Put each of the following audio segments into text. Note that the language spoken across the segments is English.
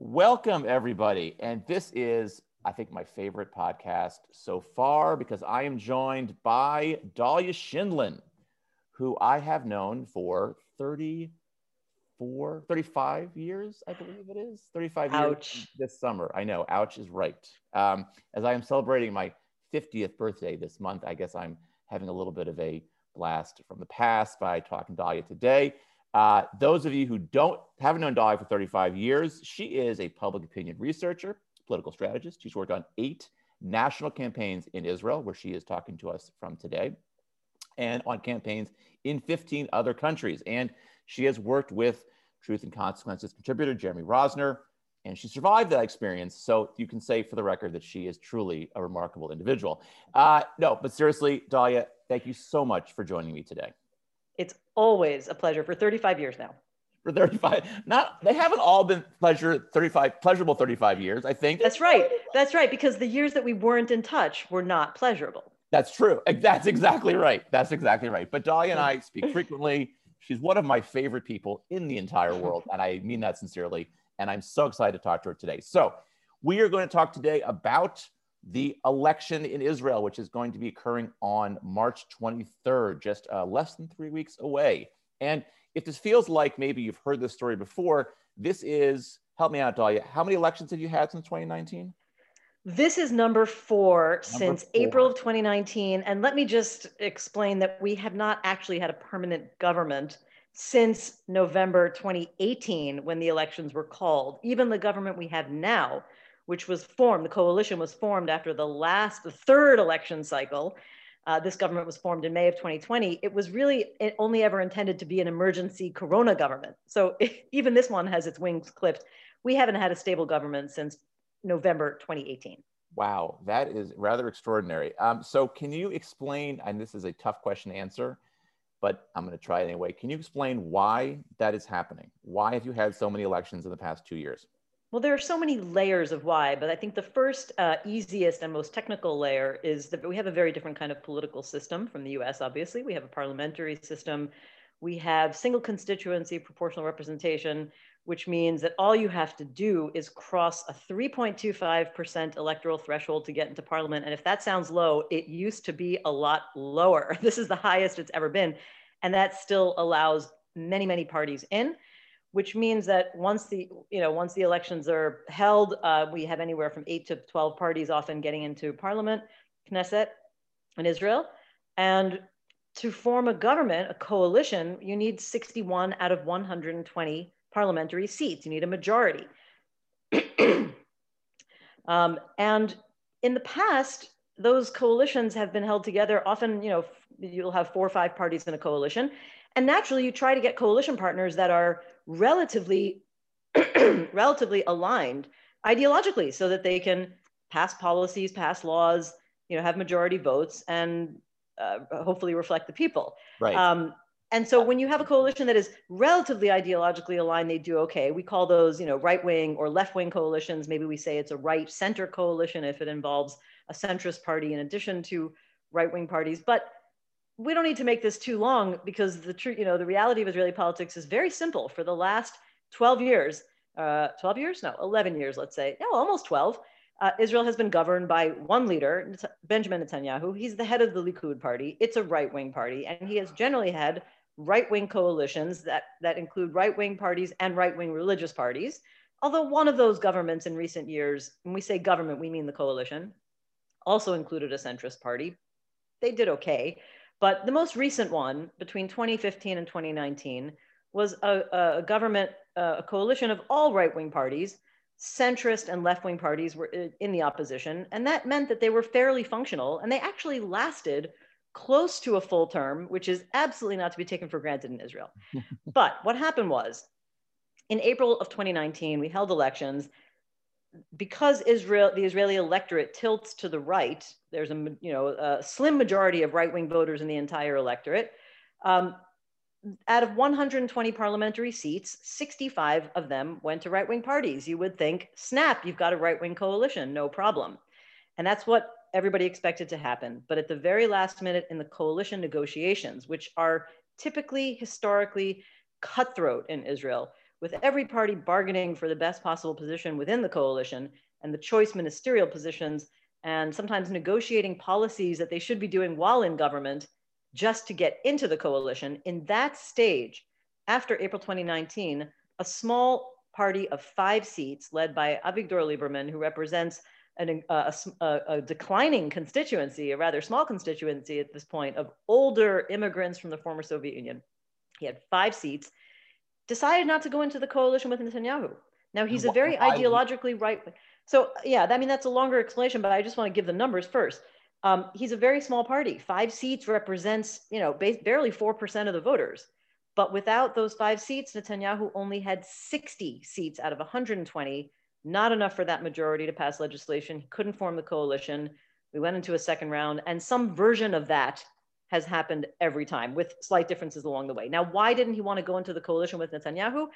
Welcome, everybody. And this is, I think, my favorite podcast so far because I am joined by Dahlia Scheindlin, who I have known for 34, 35 years, I believe it is. 35 ouch. years this summer. I know, ouch is right. Um, as I am celebrating my 50th birthday this month, I guess I'm having a little bit of a blast from the past by talking to Dahlia today. Uh, those of you who don't haven't known Dahlia for 35 years, she is a public opinion researcher, political strategist. She's worked on eight national campaigns in Israel, where she is talking to us from today, and on campaigns in 15 other countries. And she has worked with Truth and Consequences contributor Jeremy Rosner, and she survived that experience. So you can say for the record that she is truly a remarkable individual. Uh, no, but seriously, Dahlia, thank you so much for joining me today. Always a pleasure for 35 years now. For 35, not they haven't all been pleasure 35 pleasurable 35 years. I think that's right. That's right because the years that we weren't in touch were not pleasurable. That's true. That's exactly right. That's exactly right. But Dahlia and I speak frequently. She's one of my favorite people in the entire world, and I mean that sincerely. And I'm so excited to talk to her today. So we are going to talk today about the election in Israel, which is going to be occurring on March 23rd, just uh, less than three weeks away. And if this feels like maybe you've heard this story before, this is, help me out, Dahlia, how many elections have you had since 2019? This is number four number since four. April of 2019. And let me just explain that we have not actually had a permanent government since November 2018 when the elections were called. Even the government we have now which was formed, the coalition was formed after the last, the third election cycle. Uh, this government was formed in May of 2020. It was really only ever intended to be an emergency corona government. So even this one has its wings clipped. We haven't had a stable government since November 2018. Wow, that is rather extraordinary. Um, so, can you explain? And this is a tough question to answer, but I'm going to try it anyway. Can you explain why that is happening? Why have you had so many elections in the past two years? Well, there are so many layers of why, but I think the first, uh, easiest, and most technical layer is that we have a very different kind of political system from the US, obviously. We have a parliamentary system. We have single constituency proportional representation, which means that all you have to do is cross a 3.25% electoral threshold to get into parliament. And if that sounds low, it used to be a lot lower. This is the highest it's ever been. And that still allows many, many parties in which means that once the you know once the elections are held, uh, we have anywhere from eight to twelve parties often getting into parliament, Knesset, in Israel, and to form a government, a coalition, you need 61 out of 120 parliamentary seats. You need a majority. um, and in the past, those coalitions have been held together. Often, you know, you'll have four or five parties in a coalition, and naturally, you try to get coalition partners that are relatively, relatively aligned ideologically so that they can pass policies, pass laws, you know, have majority votes and uh, hopefully reflect the people. Right. Um, and so when you have a coalition that is relatively ideologically aligned, they do okay. We call those, you know, right wing or left wing coalitions. Maybe we say it's a right center coalition if it involves a centrist party in addition to right wing parties. But we don't need to make this too long because the truth, you know, the reality of Israeli politics is very simple. For the last 12 years, uh, 12 years? No, 11 years, let's say. No, almost 12. Uh, Israel has been governed by one leader, Benjamin Netanyahu. He's the head of the Likud party. It's a right wing party, and he has generally had right wing coalitions that, that include right wing parties and right wing religious parties. Although one of those governments in recent years, when we say government, we mean the coalition, also included a centrist party. They did okay. But the most recent one between 2015 and 2019 was a, a government, a coalition of all right wing parties. Centrist and left wing parties were uh, in the opposition. And that meant that they were fairly functional and they actually lasted close to a full term, which is absolutely not to be taken for granted in Israel. but what happened was in April of 2019, we held elections because Israel, the Israeli electorate tilts to the right, there's a you know a slim majority of right-wing voters in the entire electorate. Um, out of 120 parliamentary seats, 65 of them went to right-wing parties. You would think, snap, you've got a right-wing coalition, no problem. And that's what everybody expected to happen. But at the very last minute in the coalition negotiations, which are typically historically cutthroat in Israel, with every party bargaining for the best possible position within the coalition and the choice ministerial positions, and sometimes negotiating policies that they should be doing while in government just to get into the coalition. In that stage, after April 2019, a small party of five seats led by Avigdor Lieberman, who represents an, uh, a, a, a, declining constituency, a rather small constituency at this point of older immigrants from the former Soviet Union. He had five seats, decided not to go into the coalition with Netanyahu. Now he's a very ideologically right. So yeah, I mean that's a longer explanation, but I just want to give the numbers first. Um, he's a very small party. Five seats represents, you know, barely four percent of the voters. But without those five seats, Netanyahu only had 60 seats out of 120 not enough for that majority to pass legislation. He couldn't form the coalition. We went into a second round, and some version of that has happened every time with slight differences along the way. Now, why didn't he want to go into the coalition with Netanyahu?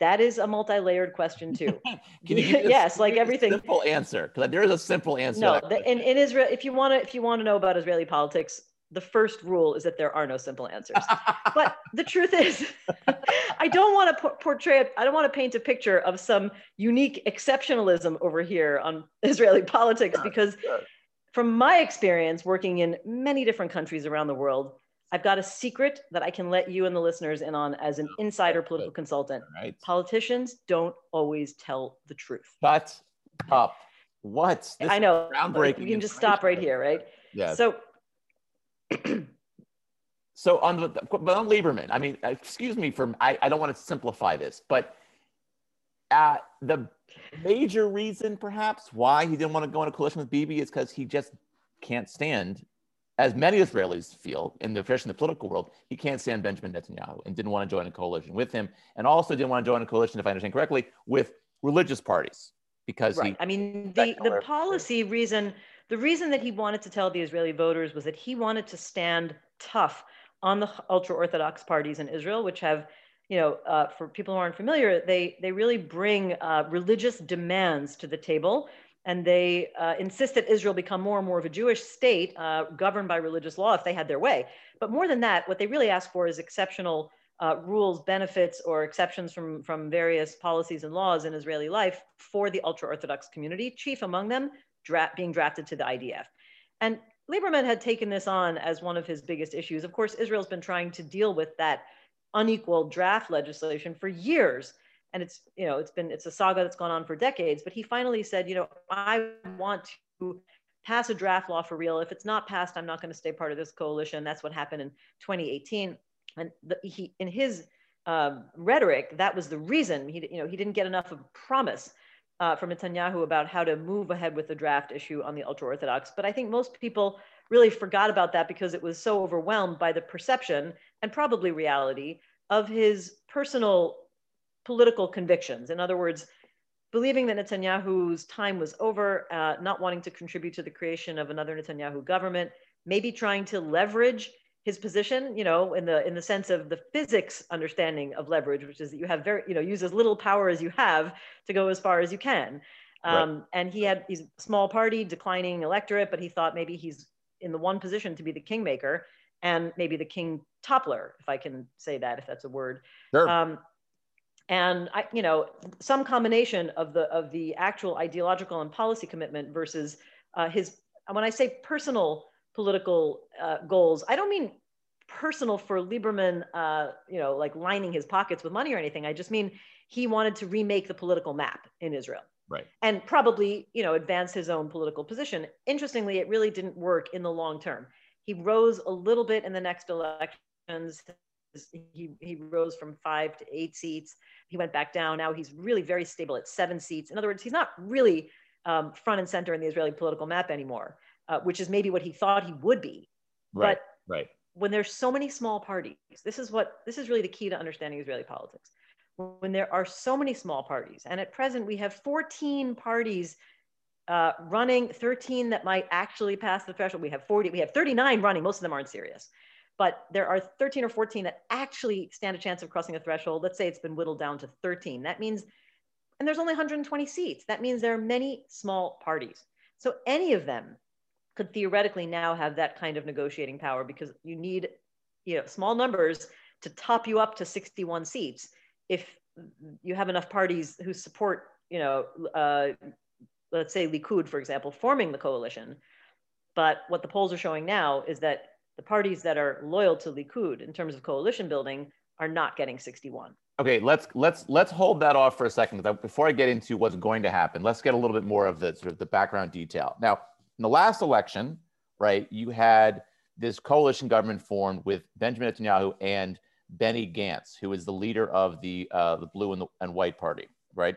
That is a multi-layered question too. yes, like everything. Simple answer, because there is a simple answer. No, the, in, in Israel, if you want to, if you want to know about Israeli politics, the first rule is that there are no simple answers. but the truth is, I don't want to portray, I don't want to paint a picture of some unique exceptionalism over here on Israeli politics because from my experience working in many different countries around the world, I've got a secret that I can let you and the listeners in on as an insider political consultant. Right. Politicians don't always tell the truth. Shut up. What? This I know. Groundbreaking. You can just stop right here, right? Yeah. So so on the but on Lieberman, I mean, excuse me for I, I don't want to simplify this, but uh, the major reason perhaps why he didn't want to go in a coalition with Bibi is because he just can't stand, as many Israelis feel in the especially in the political world, he can't stand Benjamin Netanyahu and didn't want to join a coalition with him, and also didn't want to join a coalition, if I understand correctly, with religious parties because right. he. I mean, the the policy reason the reason that he wanted to tell the Israeli voters was that he wanted to stand tough on the ultra Orthodox parties in Israel, which have, you know, uh, for people who aren't familiar, they, they really bring uh, religious demands to the table. And they uh, insist that Israel become more and more of a Jewish state uh, governed by religious law if they had their way. But more than that, what they really ask for is exceptional uh, rules, benefits, or exceptions from, from various policies and laws in Israeli life for the ultra Orthodox community, chief among them dra- being drafted to the IDF. And Lieberman had taken this on as one of his biggest issues. Of course, Israel's been trying to deal with that unequal draft legislation for years. And it's, you know, it's been, it's a saga that's gone on for decades. But he finally said, you know, I want to pass a draft law for real. If it's not passed, I'm not going to stay part of this coalition. That's what happened in 2018. And the, he, in his um, rhetoric, that was the reason he, you know, he didn't get enough of promise uh, from Netanyahu about how to move ahead with the draft issue on the ultra Orthodox. But I think most people really forgot about that because it was so overwhelmed by the perception and probably reality of his personal political convictions. In other words, believing that Netanyahu's time was over, uh, not wanting to contribute to the creation of another Netanyahu government, maybe trying to leverage his position, you know, in the in the sense of the physics understanding of leverage, which is that you have very, you know, use as little power as you have to go as far as you can. Um, right. And he had he's small party, declining electorate, but he thought maybe he's in the one position to be the kingmaker and maybe the king toppler, if I can say that, if that's a word. Sure. Um, and I, you know, some combination of the of the actual ideological and policy commitment versus uh, his. When I say personal political uh, goals. I don't mean personal for Lieberman, uh, you know, like lining his pockets with money or anything. I just mean he wanted to remake the political map in Israel. Right. And probably, you know, advance his own political position. Interestingly, it really didn't work in the long term. He rose a little bit in the next elections. He, he rose from five to eight seats. He went back down. Now he's really very stable at seven seats. In other words, he's not really um, front and center in the Israeli political map anymore uh, which is maybe what he thought he would be. Right. But right. When there's so many small parties, this is what this is really the key to understanding Israeli politics. When there are so many small parties, and at present we have 14 parties uh, running, 13 that might actually pass the threshold. We have 40, we have 39 running. Most of them aren't serious, but there are 13 or 14 that actually stand a chance of crossing a threshold. Let's say it's been whittled down to 13. That means, and there's only 120 seats. That means there are many small parties. So any of them could theoretically now have that kind of negotiating power because you need you know small numbers to top you up to 61 seats if you have enough parties who support, you know, uh, let's say Likud, for example, forming the coalition. But what the polls are showing now is that the parties that are loyal to Likud in terms of coalition building are not getting 61. Okay, let's let's let's hold that off for a second. Before I get into what's going to happen, let's get a little bit more of the sort of the background detail. Now, in the last election, right, you had this coalition government formed with Benjamin Netanyahu and Benny Gantz, who is the leader of the uh, the Blue and, the, and White Party, right?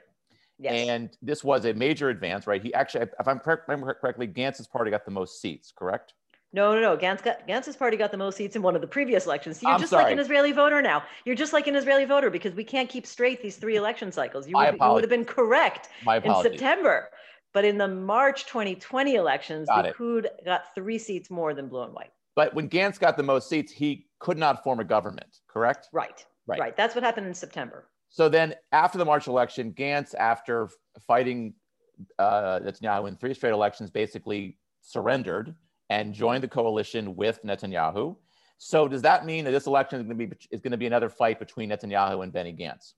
Yes. And this was a major advance, right? He actually, if I'm remember correctly, Gantz's party got the most seats, correct? No, no, no. Gantz got, Gantz's party got the most seats in one of the previous elections. So you're I'm just sorry. like an Israeli voter now. You're just like an Israeli voter because we can't keep straight these three election cycles. You, would, you would have been correct in September. But in the March 2020 elections, got Likud it. got three seats more than Blue and White. But when Gantz got the most seats, he could not form a government, correct? Right. Right. Right. That's what happened in September. So then after the March election, Gantz, after fighting uh, Netanyahu in three straight elections, basically surrendered and joined the coalition with Netanyahu. So does that mean that this election is going to be is going to be another fight between Netanyahu and Benny Gantz?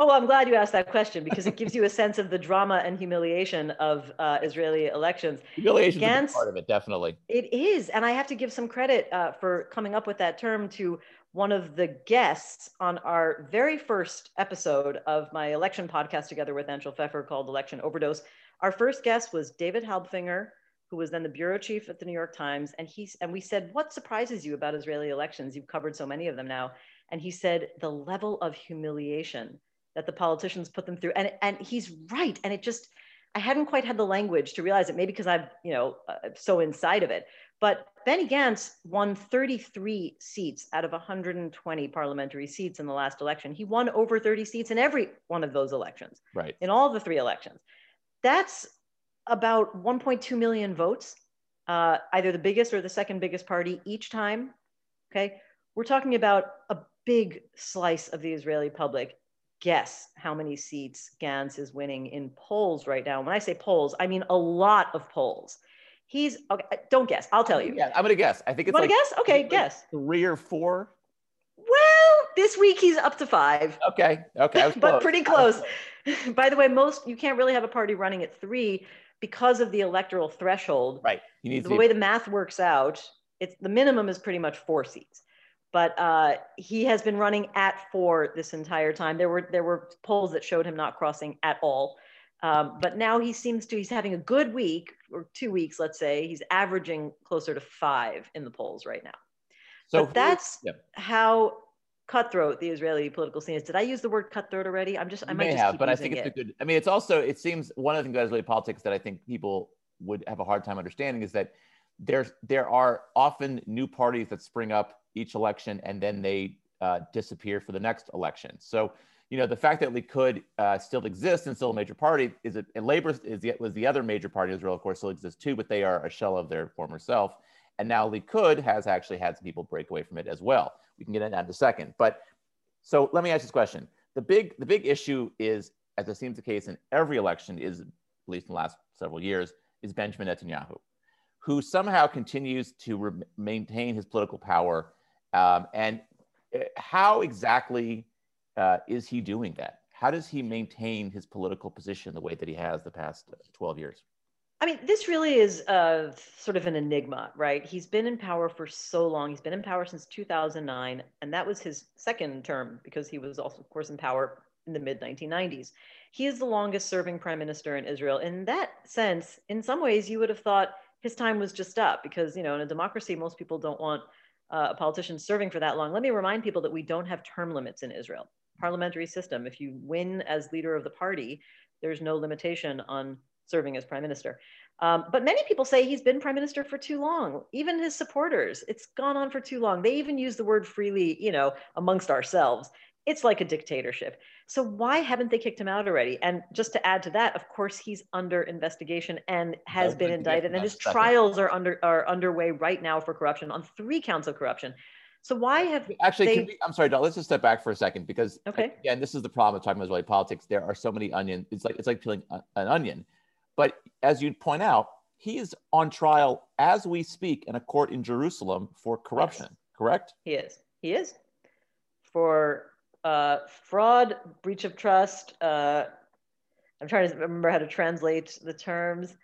Oh, I'm glad you asked that question because it gives you a sense of the drama and humiliation of uh, Israeli elections. Humiliation is part of it, definitely. It is, and I have to give some credit uh, for coming up with that term to one of the guests on our very first episode of my election podcast together with Anshel Pfeffer called Election Overdose. Our first guest was David Halbfinger, who was then the bureau chief at the New York Times, and he and we said, "What surprises you about Israeli elections? You've covered so many of them now." And he said, "The level of humiliation that the politicians put them through," and and he's right. And it just, I hadn't quite had the language to realize it. Maybe because I'm, you know, uh, so inside of it. But Benny Gantz won 33 seats out of 120 parliamentary seats in the last election. He won over 30 seats in every one of those elections. Right. In all the three elections. That's about 1.2 million votes, uh, either the biggest or the second biggest party each time. Okay. We're talking about a big slice of the Israeli public. Guess how many seats Gantz is winning in polls right now. When I say polls, I mean a lot of polls. He's okay. Don't guess. I'll tell you. Yeah, I'm gonna guess. I think it's. Want like, to guess? Okay, like guess. Three or four. Well, this week he's up to five. Okay. Okay. but pretty close. By the way, most you can't really have a party running at three because of the electoral threshold. Right. You need the way the math works out. It's the minimum is pretty much four seats, but uh, he has been running at four this entire time. There were there were polls that showed him not crossing at all. Um, but now he seems to, he's having a good week or two weeks, let's say. He's averaging closer to five in the polls right now. So but that's yeah. how cutthroat the Israeli political scene is. Did I use the word cutthroat already? I'm just, I might may have, but I think it's it. a good, I mean, it's also, it seems one of the things about Israeli politics that I think people would have a hard time understanding is that there's, there are often new parties that spring up each election and then they uh, disappear for the next election. So you know, the fact that Likud uh, still exists and still a major party is it, and Labor is the, was the other major party Israel, of course, still exists too, but they are a shell of their former self. And now Likud has actually had some people break away from it as well. We can get into that in a second. But so let me ask this question. The big, the big issue is, as it seems the case in every election, is at least in the last several years, is Benjamin Netanyahu, who somehow continues to re- maintain his political power. Um, and uh, how exactly uh, is he doing that? How does he maintain his political position the way that he has the past 12 years? I mean, this really is uh, sort of an enigma, right? He's been in power for so long. He's been in power since 2009, and that was his second term because he was also, of course, in power in the mid 1990s. He is the longest serving prime minister in Israel. In that sense, in some ways, you would have thought his time was just up because, you know, in a democracy, most people don't want uh, a politician serving for that long. Let me remind people that we don't have term limits in Israel parliamentary system. If you win as leader of the party, there's no limitation on serving as prime minister. Um, but many people say he's been prime minister for too long. Even his supporters, it's gone on for too long. They even use the word freely, you know, amongst ourselves. It's like a dictatorship. So why haven't they kicked him out already? And just to add to that, of course, he's under investigation and has been indicted, and his trials are under are underway right now for corruption on three counts of corruption. So why have actually? They... We, I'm sorry, let's just step back for a second because okay, again, this is the problem of talking about Israeli politics. There are so many onions. It's like it's like peeling an onion. But as you point out, he is on trial as we speak in a court in Jerusalem for corruption. Yes. Correct? He is. He is for uh, fraud, breach of trust. Uh, I'm trying to remember how to translate the terms.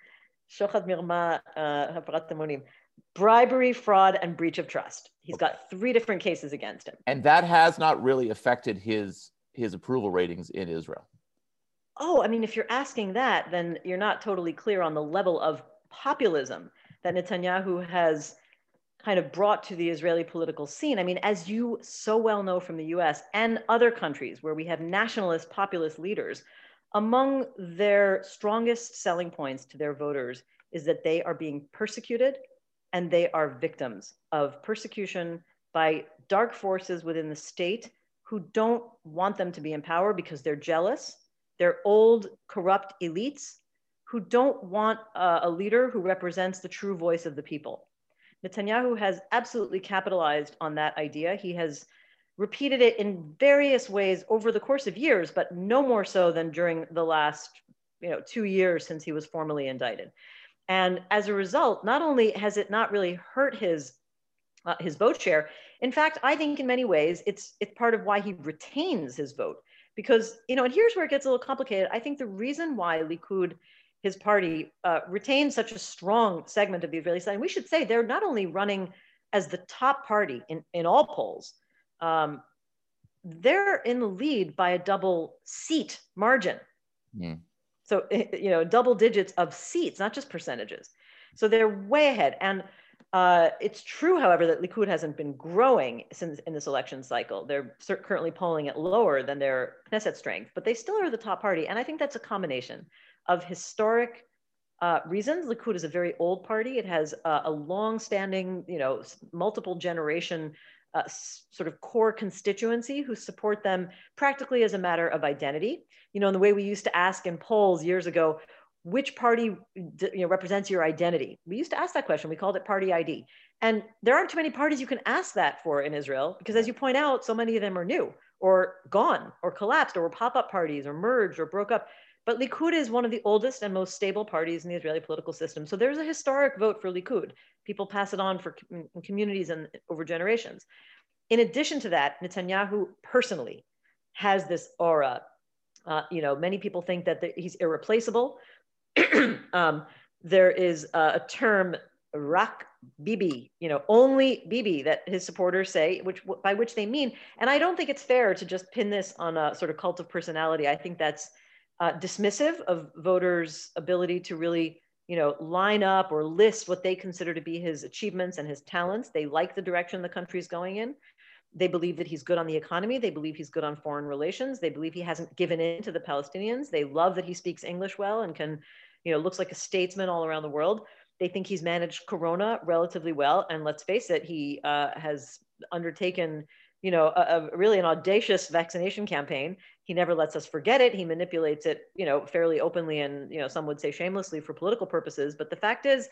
Mirma, uh, bribery, fraud, and breach of trust. He's okay. got three different cases against him. And that has not really affected his his approval ratings in Israel. Oh, I mean, if you're asking that, then you're not totally clear on the level of populism that Netanyahu has kind of brought to the Israeli political scene. I mean, as you so well know from the US and other countries where we have nationalist populist leaders, among their strongest selling points to their voters is that they are being persecuted and they are victims of persecution by dark forces within the state who don't want them to be in power because they're jealous. They're old, corrupt elites who don't want uh, a leader who represents the true voice of the people. Netanyahu has absolutely capitalized on that idea. He has repeated it in various ways over the course of years, but no more so than during the last you know, two years since he was formally indicted. And as a result, not only has it not really hurt his, uh, his vote share, in fact, I think in many ways it's, it's part of why he retains his vote. Because, you know, and here's where it gets a little complicated. I think the reason why Likud his party uh, retained such a strong segment of the Israeli side. And we should say they're not only running as the top party in, in all polls, um, they're in the lead by a double seat margin. Mm. So, you know, double digits of seats, not just percentages. So they're way ahead. And uh, it's true, however, that Likud hasn't been growing since in this election cycle. They're currently polling at lower than their Knesset strength, but they still are the top party. And I think that's a combination of historic uh, reasons. Likud is a very old party. It has uh, a long-standing, you know, multiple generation uh, sort of core constituency who support them practically as a matter of identity. You know, in the way we used to ask in polls years ago, which party you know, represents your identity? We used to ask that question. We called it party ID. And there aren't too many parties you can ask that for in Israel because, as you point out, so many of them are new or gone or collapsed or were pop up parties or merged or broke up. But Likud is one of the oldest and most stable parties in the Israeli political system. So there's a historic vote for Likud. People pass it on for communities and over generations. In addition to that, Netanyahu personally has this aura. Uh, you know, many people think that the, he's irreplaceable. um, there is a term, rak Bibi, you know, only Bibi that his supporters say, which by which they mean. And I don't think it's fair to just pin this on a sort of cult of personality. I think that's uh, dismissive of voters' ability to really, you know, line up or list what they consider to be his achievements and his talents. They like the direction the country is going in. They believe that he's good on the economy. They believe he's good on foreign relations. They believe he hasn't given in to the Palestinians. They love that he speaks English well and can, you know, looks like a statesman all around the world. They think he's managed Corona relatively well. And let's face it, he uh, has undertaken you know, a, a, really an audacious vaccination campaign. He never lets us forget it. He manipulates it, you know, fairly openly and, you know, some would say shamelessly for political purposes. But the fact is,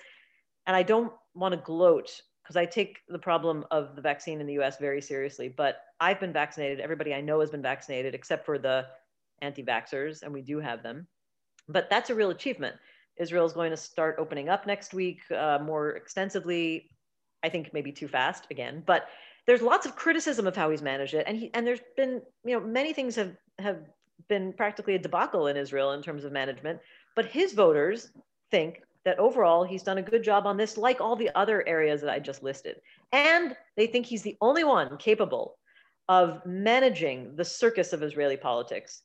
and I don't want to gloat because I take the problem of the vaccine in the US very seriously, but I've been vaccinated. Everybody I know has been vaccinated except for the anti vaxxers, and we do have them. But that's a real achievement. Israel is going to start opening up next week uh, more extensively. I think maybe too fast again, but there's lots of criticism of how he's managed it, and he and there's been you know many things have have been practically a debacle in Israel in terms of management. But his voters think that overall he's done a good job on this, like all the other areas that I just listed, and they think he's the only one capable of managing the circus of Israeli politics.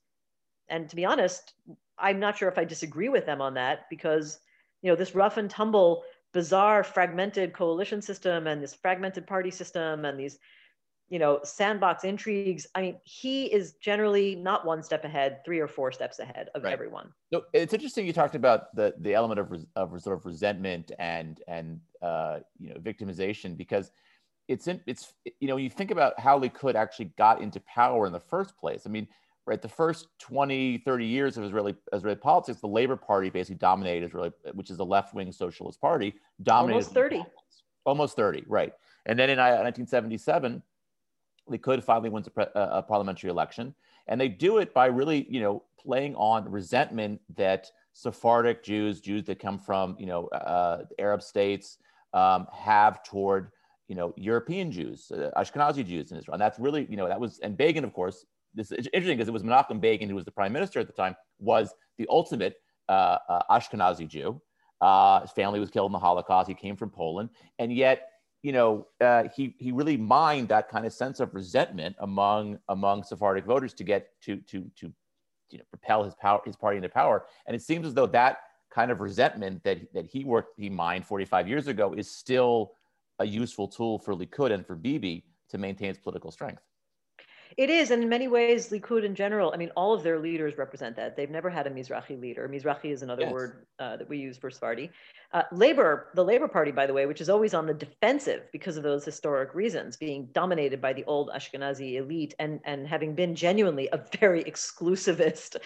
And to be honest, I'm not sure if I disagree with them on that because you know this rough and tumble bizarre fragmented coalition system and this fragmented party system and these you know sandbox intrigues i mean he is generally not one step ahead three or four steps ahead of right. everyone no it's interesting you talked about the the element of, of sort of resentment and and uh, you know victimization because it's in, it's you know you think about how Likud actually got into power in the first place i mean right? The first 20 30 years of israeli israeli politics. The labor party basically dominated israeli which is a left-wing socialist party dominated almost 30 almost 30 right. And then in 1977 Likud finally wins a, pre- a, parliamentary election. And they do it by really you know playing on resentment that sephardic jews jews that come from you know uh, arab states um, have toward you know European Jews, uh, Ashkenazi Jews in Israel, and that's really you know that was and Begin of course this is interesting because it was Menachem Begin who was the prime minister at the time was the ultimate uh, uh, Ashkenazi Jew. Uh, his family was killed in the Holocaust. He came from Poland, and yet, you know, uh, he he really mined that kind of sense of resentment among among Sephardic voters to get to to to you know propel his power his party into power. And it seems as though that kind of resentment that that he worked he mined 45 years ago is still a useful tool for Likud and for Bibi to maintain its political strength. It is, and in many ways, Likud in general. I mean, all of their leaders represent that. They've never had a Mizrahi leader. Mizrahi is another yes. word uh, that we use for Sephardi. Uh, Labor, the Labor Party, by the way, which is always on the defensive because of those historic reasons, being dominated by the old Ashkenazi elite and and having been genuinely a very exclusivist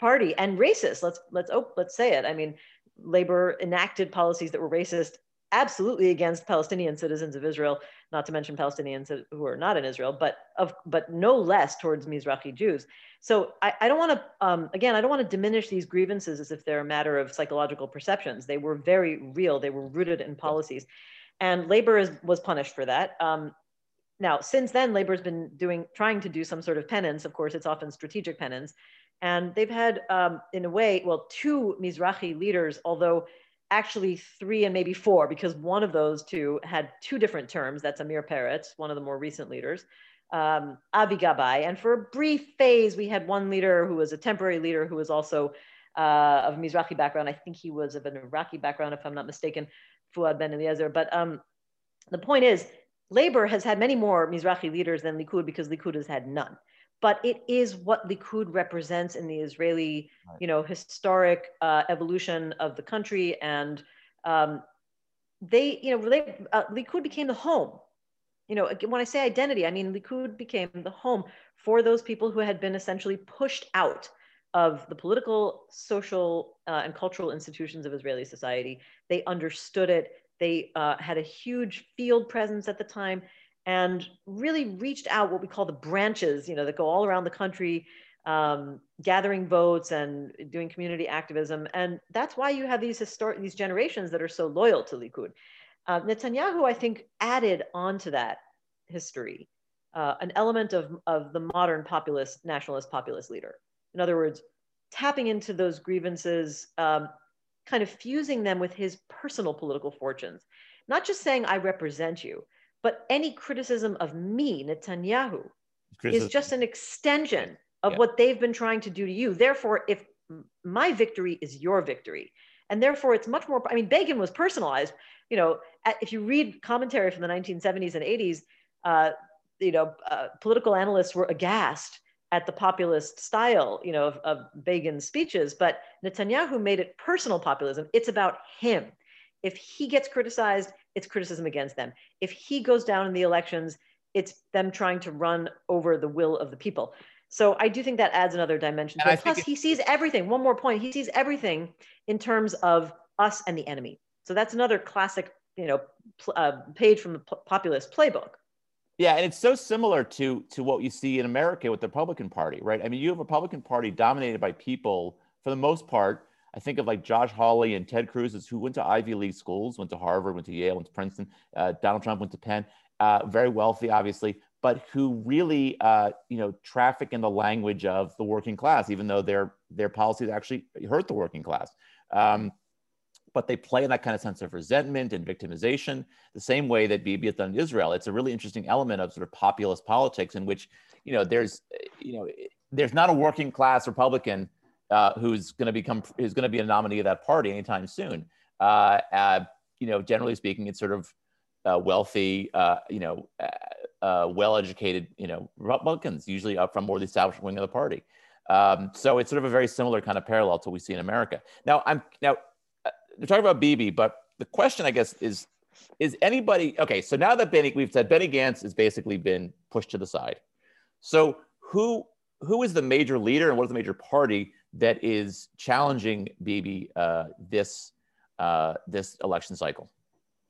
party and racist. Let's let's oh, let's say it. I mean, Labor enacted policies that were racist absolutely against Palestinian citizens of Israel, not to mention Palestinians who are not in Israel, but of but no less towards Mizrahi Jews. So I, I don't want to um, again I don't want to diminish these grievances as if they're a matter of psychological perceptions. They were very real. They were rooted in policies, and labor is, was punished for that. Um, now since then, labor has been doing trying to do some sort of penance. Of course, it's often strategic penance. And they've had, um, in a way, well, two Mizrahi leaders, although actually three and maybe four, because one of those two had two different terms. That's Amir Peretz, one of the more recent leaders, um, Avi Gabbay. And for a brief phase, we had one leader who was a temporary leader who was also uh, of Mizrahi background. I think he was of an Iraqi background, if I'm not mistaken, Fuad Ben Eliezer. But um, the point is, Labor has had many more Mizrahi leaders than Likud because Likud has had none but it is what Likud represents in the Israeli, right. you know, historic uh, evolution of the country. And um, they, you know, they, uh, Likud became the home. You know, when I say identity, I mean Likud became the home for those people who had been essentially pushed out of the political, social, uh, and cultural institutions of Israeli society. They understood it. They uh, had a huge field presence at the time and really reached out what we call the branches, you know, that go all around the country, um, gathering votes and doing community activism. And that's why you have these historic, these generations that are so loyal to Likud. Uh, Netanyahu, I think, added onto that history uh, an element of, of the modern populist, nationalist populist leader. In other words, tapping into those grievances, um, kind of fusing them with his personal political fortunes. Not just saying, I represent you, but any criticism of me, Netanyahu, criticism. is just an extension of yeah. what they've been trying to do to you. Therefore, if my victory is your victory, and therefore it's much more, I mean, Begin was personalized. You know, if you read commentary from the 1970s and 80s, uh, you know, uh, political analysts were aghast at the populist style, you know, of, of Begin's speeches, but Netanyahu made it personal populism. It's about him. If he gets criticized, it's criticism against them. If he goes down in the elections, it's them trying to run over the will of the people. So I do think that adds another dimension. To it. Plus, he sees everything. One more point: he sees everything in terms of us and the enemy. So that's another classic, you know, uh, page from the populist playbook. Yeah, and it's so similar to to what you see in America with the Republican Party, right? I mean, you have a Republican Party dominated by people, for the most part, I think of like Josh Hawley and Ted Cruz, who went to Ivy League schools, went to Harvard, went to Yale, went to Princeton. Uh, Donald Trump went to Penn. Uh, very wealthy, obviously, but who really, uh, you know, traffic in the language of the working class, even though their their policies actually hurt the working class. Um, but they play in that kind of sense of resentment and victimization, the same way that Bibi has done in Israel. It's a really interesting element of sort of populist politics in which, you know, there's, you know, there's not a working class Republican uh, who's going to become who's going to be a nominee of that party anytime soon. Uh, uh, you know, generally speaking, it's sort of uh, wealthy, uh, you know, uh, well-educated, you know, Republicans, usually up from more the established wing of the party. Um, so it's sort of a very similar kind of parallel to what we see in America. Now, I'm now we're talking about Bibi, but the question, I guess, is is anybody okay? So now that Benny, we've said Benny Gantz has basically been pushed to the side. So who who is the major leader and what is the major party that is challenging Bibi uh, this uh, this election cycle?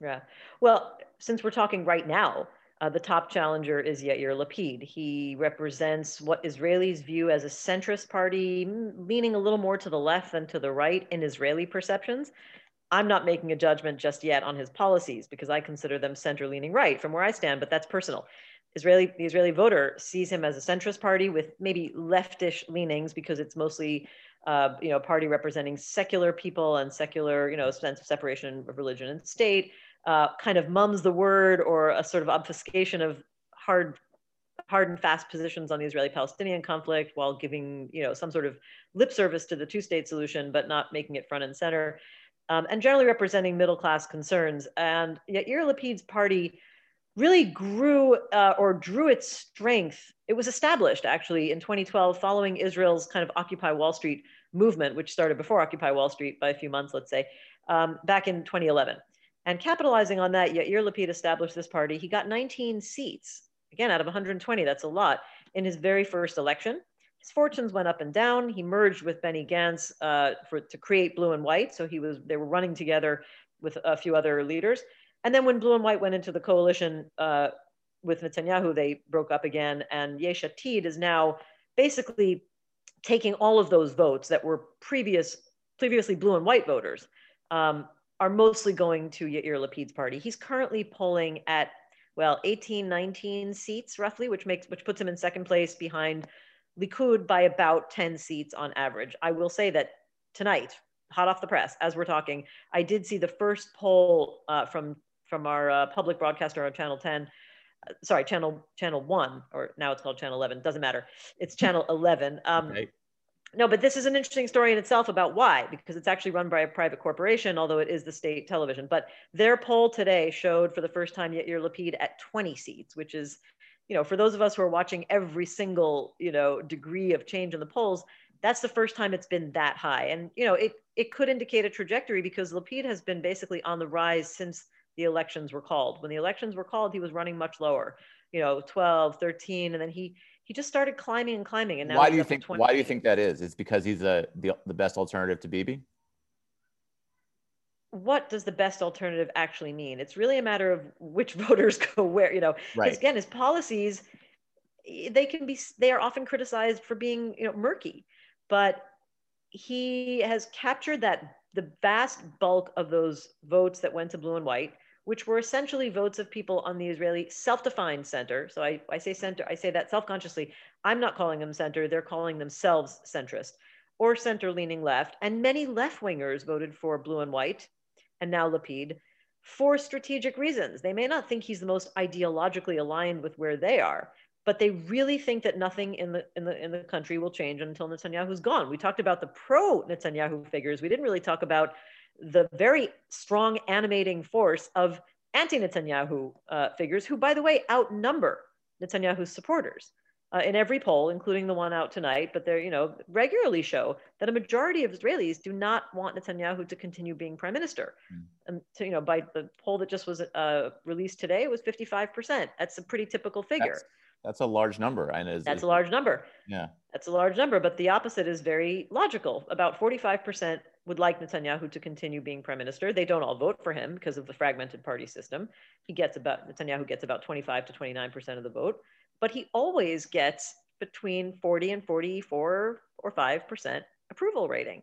Yeah. Well, since we're talking right now, uh, the top challenger is Yair Lapid. He represents what Israelis view as a centrist party, leaning a little more to the left than to the right in Israeli perceptions. I'm not making a judgment just yet on his policies because I consider them center leaning right from where I stand, but that's personal. Israeli the Israeli voter sees him as a centrist party with maybe leftish leanings because it's mostly uh, you know a party representing secular people and secular you know sense of separation of religion and state. Uh, kind of mums the word or a sort of obfuscation of hard hard and fast positions on the Israeli-Palestinian conflict while giving, you know, some sort of lip service to the two-state solution, but not making it front and center, um, and generally representing middle-class concerns. And yet, Yair Lapid's party really grew uh, or drew its strength. It was established actually in 2012 following Israel's kind of Occupy Wall Street movement, which started before Occupy Wall Street by a few months, let's say, um, back in 2011. And capitalizing on that, Yair Lapid established this party. He got 19 seats again, out of 120, that's a lot, in his very first election. His fortunes went up and down. He merged with Benny Gantz uh, for, to create Blue and White. So he was, they were running together with a few other leaders. And then when Blue and White went into the coalition uh, with Netanyahu, they broke up again. And Yesh Atid is now basically taking all of those votes that were previous, previously Blue and White voters, um, are mostly going to Yair Lapid's party. He's currently polling at well, 18, 19 seats roughly, which makes which puts him in second place behind Likud by about 10 seats on average. I will say that tonight, hot off the press, as we're talking, I did see the first poll uh, from from our uh, public broadcaster on Channel 10. Uh, sorry, channel channel one, or now it's called channel 11. Doesn't matter. It's channel 11. Um, okay. No, but this is an interesting story in itself about why, because it's actually run by a private corporation, although it is the state television. But their poll today showed for the first time Yair Lapid at 20 seats, which is, you know, for those of us who are watching every single, you know, degree of change in the polls, that's the first time it's been that high. And, you know, it, it could indicate a trajectory because Lapid has been basically on the rise since the elections were called. When the elections were called, he was running much lower, you know, 12, 13, and then he he just started climbing and climbing. And now why do you think? Why do you think that is? It's because he's a the, the best alternative to Bibi. What does the best alternative actually mean? It's really a matter of which voters go where. You know, right. again, his policies they can be they are often criticized for being you know murky, but he has captured that the vast bulk of those votes that went to blue and white which were essentially votes of people on the Israeli self-defined center. So I, I say center, I say that self-consciously. I'm not calling them center, they're calling themselves centrist or center-leaning left. And many left-wingers voted for blue and white and now Lapid for strategic reasons. They may not think he's the most ideologically aligned with where they are, but they really think that nothing in the in the in the country will change until Netanyahu's gone. We talked about the pro Netanyahu figures. We didn't really talk about the very strong animating force of anti Netanyahu uh, figures, who, by the way, outnumber Netanyahu's supporters. Uh, in every poll, including the one out tonight, but they you know regularly show that a majority of Israelis do not want Netanyahu to continue being prime minister. Mm. And to, you know, by the poll that just was uh, released today, it was 55%. That's a pretty typical figure. That's, that's a large number. And is, that's a large number. Yeah, that's a large number. But the opposite is very logical. About 45% would like Netanyahu to continue being prime minister. They don't all vote for him because of the fragmented party system. He gets about Netanyahu gets about 25 to 29 percent of the vote, but he always gets between 40 and 44 or 5 percent approval rating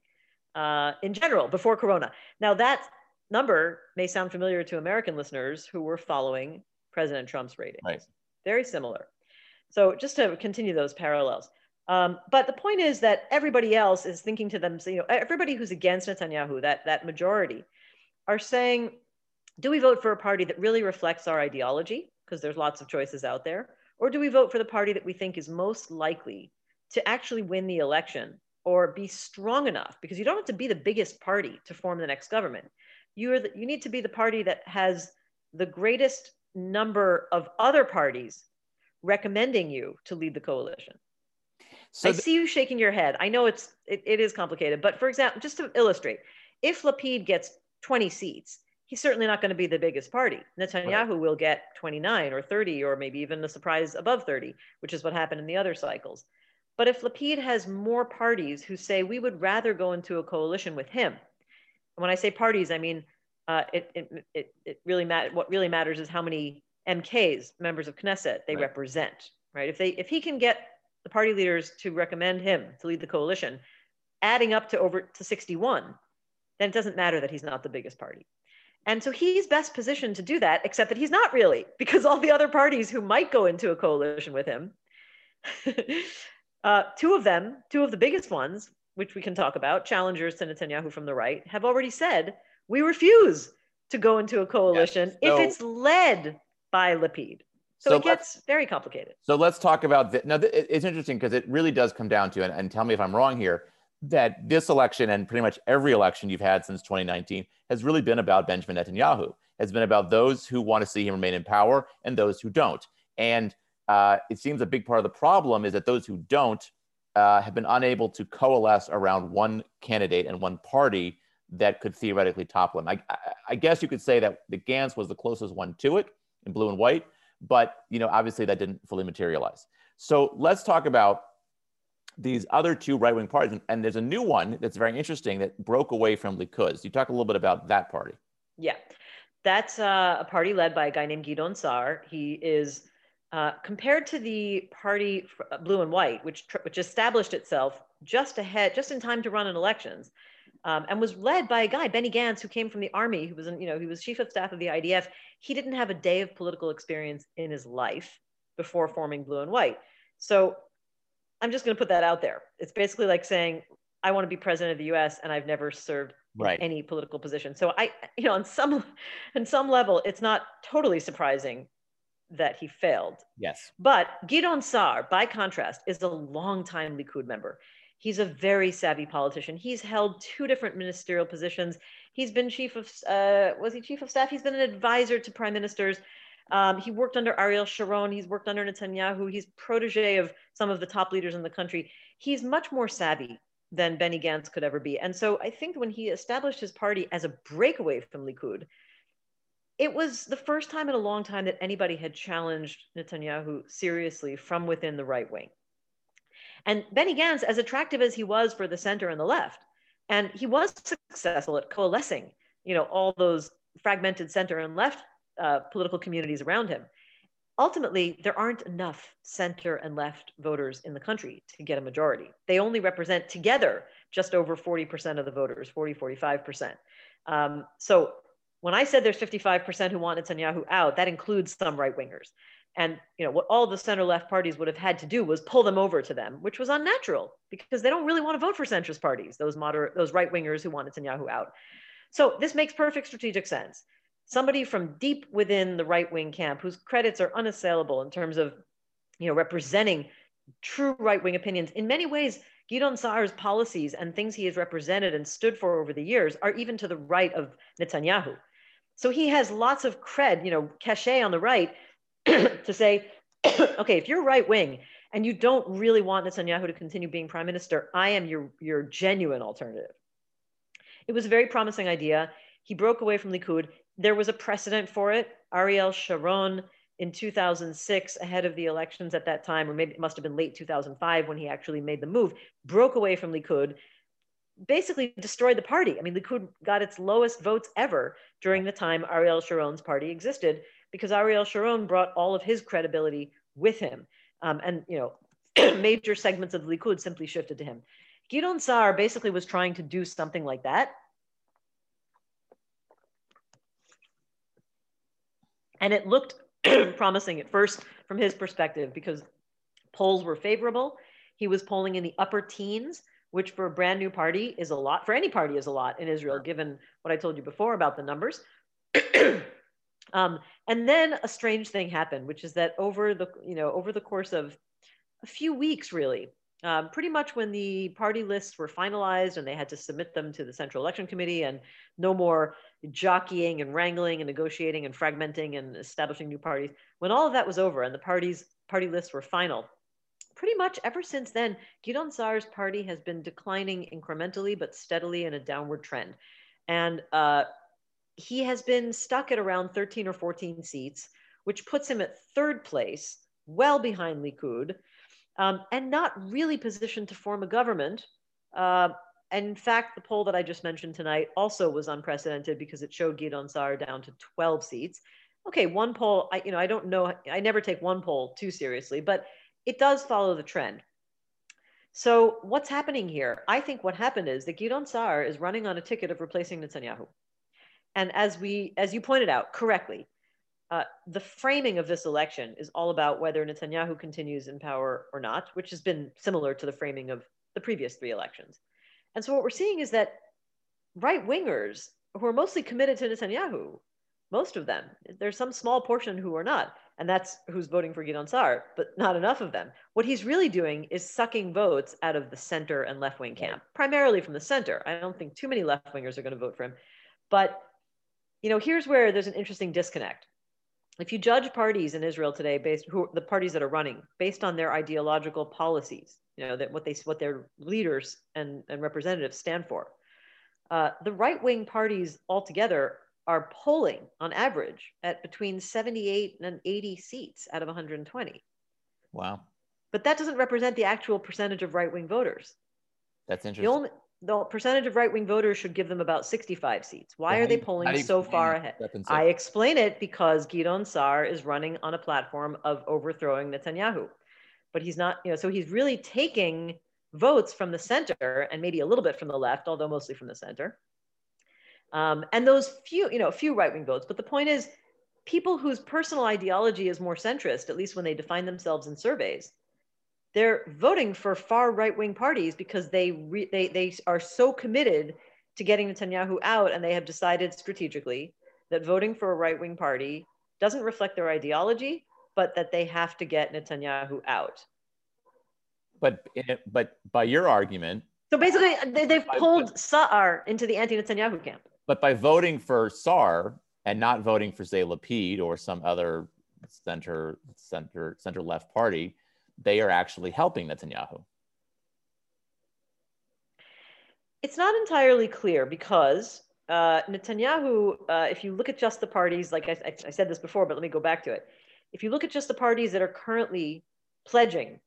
uh, in general before Corona. Now that number may sound familiar to American listeners who were following President Trump's ratings. Right. Very similar. So just to continue those parallels. Um, but the point is that everybody else is thinking to them, you know, everybody who's against Netanyahu, that, that majority, are saying, do we vote for a party that really reflects our ideology? Because there's lots of choices out there. Or do we vote for the party that we think is most likely to actually win the election or be strong enough? Because you don't have to be the biggest party to form the next government. You, are the, you need to be the party that has the greatest number of other parties recommending you to lead the coalition. So I th- see you shaking your head. I know it's it, it is complicated, but for example, just to illustrate, if Lapid gets 20 seats, he's certainly not going to be the biggest party. Netanyahu right. will get 29 or 30 or maybe even a surprise above 30, which is what happened in the other cycles. But if Lapid has more parties who say we would rather go into a coalition with him, and when I say parties, I mean uh, it, it, it, it really mat- what really matters is how many MKs, members of Knesset, they right. represent, right? If they if he can get the party leaders to recommend him to lead the coalition, adding up to over to 61, then it doesn't matter that he's not the biggest party. And so he's best positioned to do that, except that he's not really, because all the other parties who might go into a coalition with him, uh, two of them, two of the biggest ones, which we can talk about, challengers to Netanyahu from the right, have already said, we refuse to go into a coalition yes, so, if it's led by Lapid. So, so it gets very complicated. So let's talk about this. Now, th- it's interesting because it really does come down to, and, and tell me if I'm wrong here, that this election and pretty much every election you've had since 2019 has really been about Benjamin Netanyahu. Has been about those who want to see him remain in power and those who don't. And uh, it seems a big part of the problem is that those who don't uh, have been unable to coalesce around one candidate and one party that could theoretically topple him. I, I, guess you could say that the Gantz was the closest one to it in blue and white, but you know obviously that didn't fully materialize. So let's talk about these other two right-wing parties, and there's a new one that's very interesting that broke away from Likud. You talk a little bit about that party. Yeah, that's uh, a party led by a guy named Gideon Sa'ar. He is uh, compared to the party Blue and White, which which established itself just ahead, just in time to run in elections um, and was led by a guy, Benny Gantz, who came from the army, who was, in, you know, he was chief of staff of the IDF. He didn't have a day of political experience in his life before forming Blue and White. So I'm just going to put that out there. It's basically like saying, I want to be president of the U.S. and I've never served right. any political position. So I, you know, on some, on some level, it's not totally surprising that he failed. Yes. But Gideon Sa'ar, by contrast, is a longtime Likud member. He's a very savvy politician. He's held two different ministerial positions. He's been chief of, uh, was he chief of staff? He's been an advisor to prime ministers. Um, he worked under Ariel Sharon. He's worked under Netanyahu. He's protege of some of the top leaders in the country. He's much more savvy than Benny Gantz could ever be. And so I think when he established his party as a breakaway from Likud, it was the first time in a long time that anybody had challenged Netanyahu seriously from within the right wing. And Benny Gantz, as attractive as he was for the center and the left, and he was successful at coalescing, you know, all those fragmented center and left uh, political communities around him. Ultimately, there aren't enough center and left voters in the country to get a majority. They only represent together just over 40% of the voters, 40, 45%. Um, so when I said there's 55% who want Netanyahu out, that includes some right wingers. And you know what all the center left parties would have had to do was pull them over to them, which was unnatural because they don't really want to vote for centrist parties, those moderate, those right wingers who want Netanyahu out. So this makes perfect strategic sense. Somebody from deep within the right wing camp whose credits are unassailable in terms of you know representing true right wing opinions. In many ways, Gideon Sa'ar's policies and things he has represented and stood for over the years are even to the right of Netanyahu. So he has lots of cred, you know, cachet on the right to say, okay, if you're right wing and you don't really want Netanyahu to continue being prime minister, I am your, your genuine alternative. It was a very promising idea. He broke away from Likud. There was a precedent for it. Ariel Sharon in 2006, ahead of the elections at that time, or maybe it must have been late 2005 when he actually made the move, broke away from Likud, basically destroyed the party. I mean, Likud got its lowest votes ever during the time Ariel Sharon's party existed because Ariel Sharon brought all of his credibility with him. Um, and, you know, major segments of Likud simply shifted to him. Gideon Sa'ar basically was trying to do something like that. And it looked promising at first from his perspective because polls were favorable. He was polling in the upper teens, which for a brand new party is a lot, for any party is a lot in Israel, given what I told you before about the numbers. Um, and then a strange thing happened, which is that over the you know over the course of a few weeks, really, um, pretty much when the party lists were finalized and they had to submit them to the Central Election Committee, and no more jockeying and wrangling and negotiating and fragmenting and establishing new parties. When all of that was over and the parties party lists were final, pretty much ever since then, Gideon Sa'ar's party has been declining incrementally but steadily in a downward trend. And uh, he has been stuck at around 13 or 14 seats, which puts him at third place, well behind Likud, um, and not really positioned to form a government. Uh, and in fact, the poll that I just mentioned tonight also was unprecedented because it showed Gideon Sa'ar down to 12 seats. Okay, one poll, I, you know, I don't know, I never take one poll too seriously, but it does follow the trend. So what's happening here? I think what happened is that Gideon Sa'ar is running on a ticket of replacing Netanyahu. And as we, as you pointed out correctly, uh, the framing of this election is all about whether Netanyahu continues in power or not, which has been similar to the framing of the previous three elections. And so what we're seeing is that right wingers who are mostly committed to Netanyahu, most of them, there's some small portion who are not, and that's who's voting for Gideon Sa'ar, but not enough of them. What he's really doing is sucking votes out of the center and left wing camp, primarily from the center. I don't think too many left wingers are going to vote for him. But you know, here's where there's an interesting disconnect. If you judge parties in Israel today based who the parties that are running based on their ideological policies, you know, that what they what their leaders and, and representatives stand for, uh, the right wing parties altogether are polling on average at between 78 and 80 seats out of 120. Wow. But that doesn't represent the actual percentage of right wing voters. That's interesting. The, only, the percentage of right wing voters should give them about 65 seats. Why are they polling so far ahead? I explain it because Gideon Sa'ar is running on a platform of overthrowing Netanyahu. But he's not, you know, so he's really taking votes from the center and maybe a little bit from the left, although mostly from the center. Um, and those few, you know, few right wing votes. But the point is, people whose personal ideology is more centrist, at least when they define themselves in surveys, they're voting for far right wing parties because they, re- they, they are so committed to getting Netanyahu out and they have decided strategically that voting for a right wing party doesn't reflect their ideology, but that they have to get Netanyahu out but eh, but by your argument, so basically they, have pulled Sa'ar into the anti-Netanyahu camp. But by voting for Sa'ar and not voting for say Lapid or some other center center center left party, they are actually helping Netanyahu. It's not entirely clear because uh, Netanyahu, uh, if you look at just the parties, like I, I said this before, but let me go back to it. If you look at just the parties that are currently pledging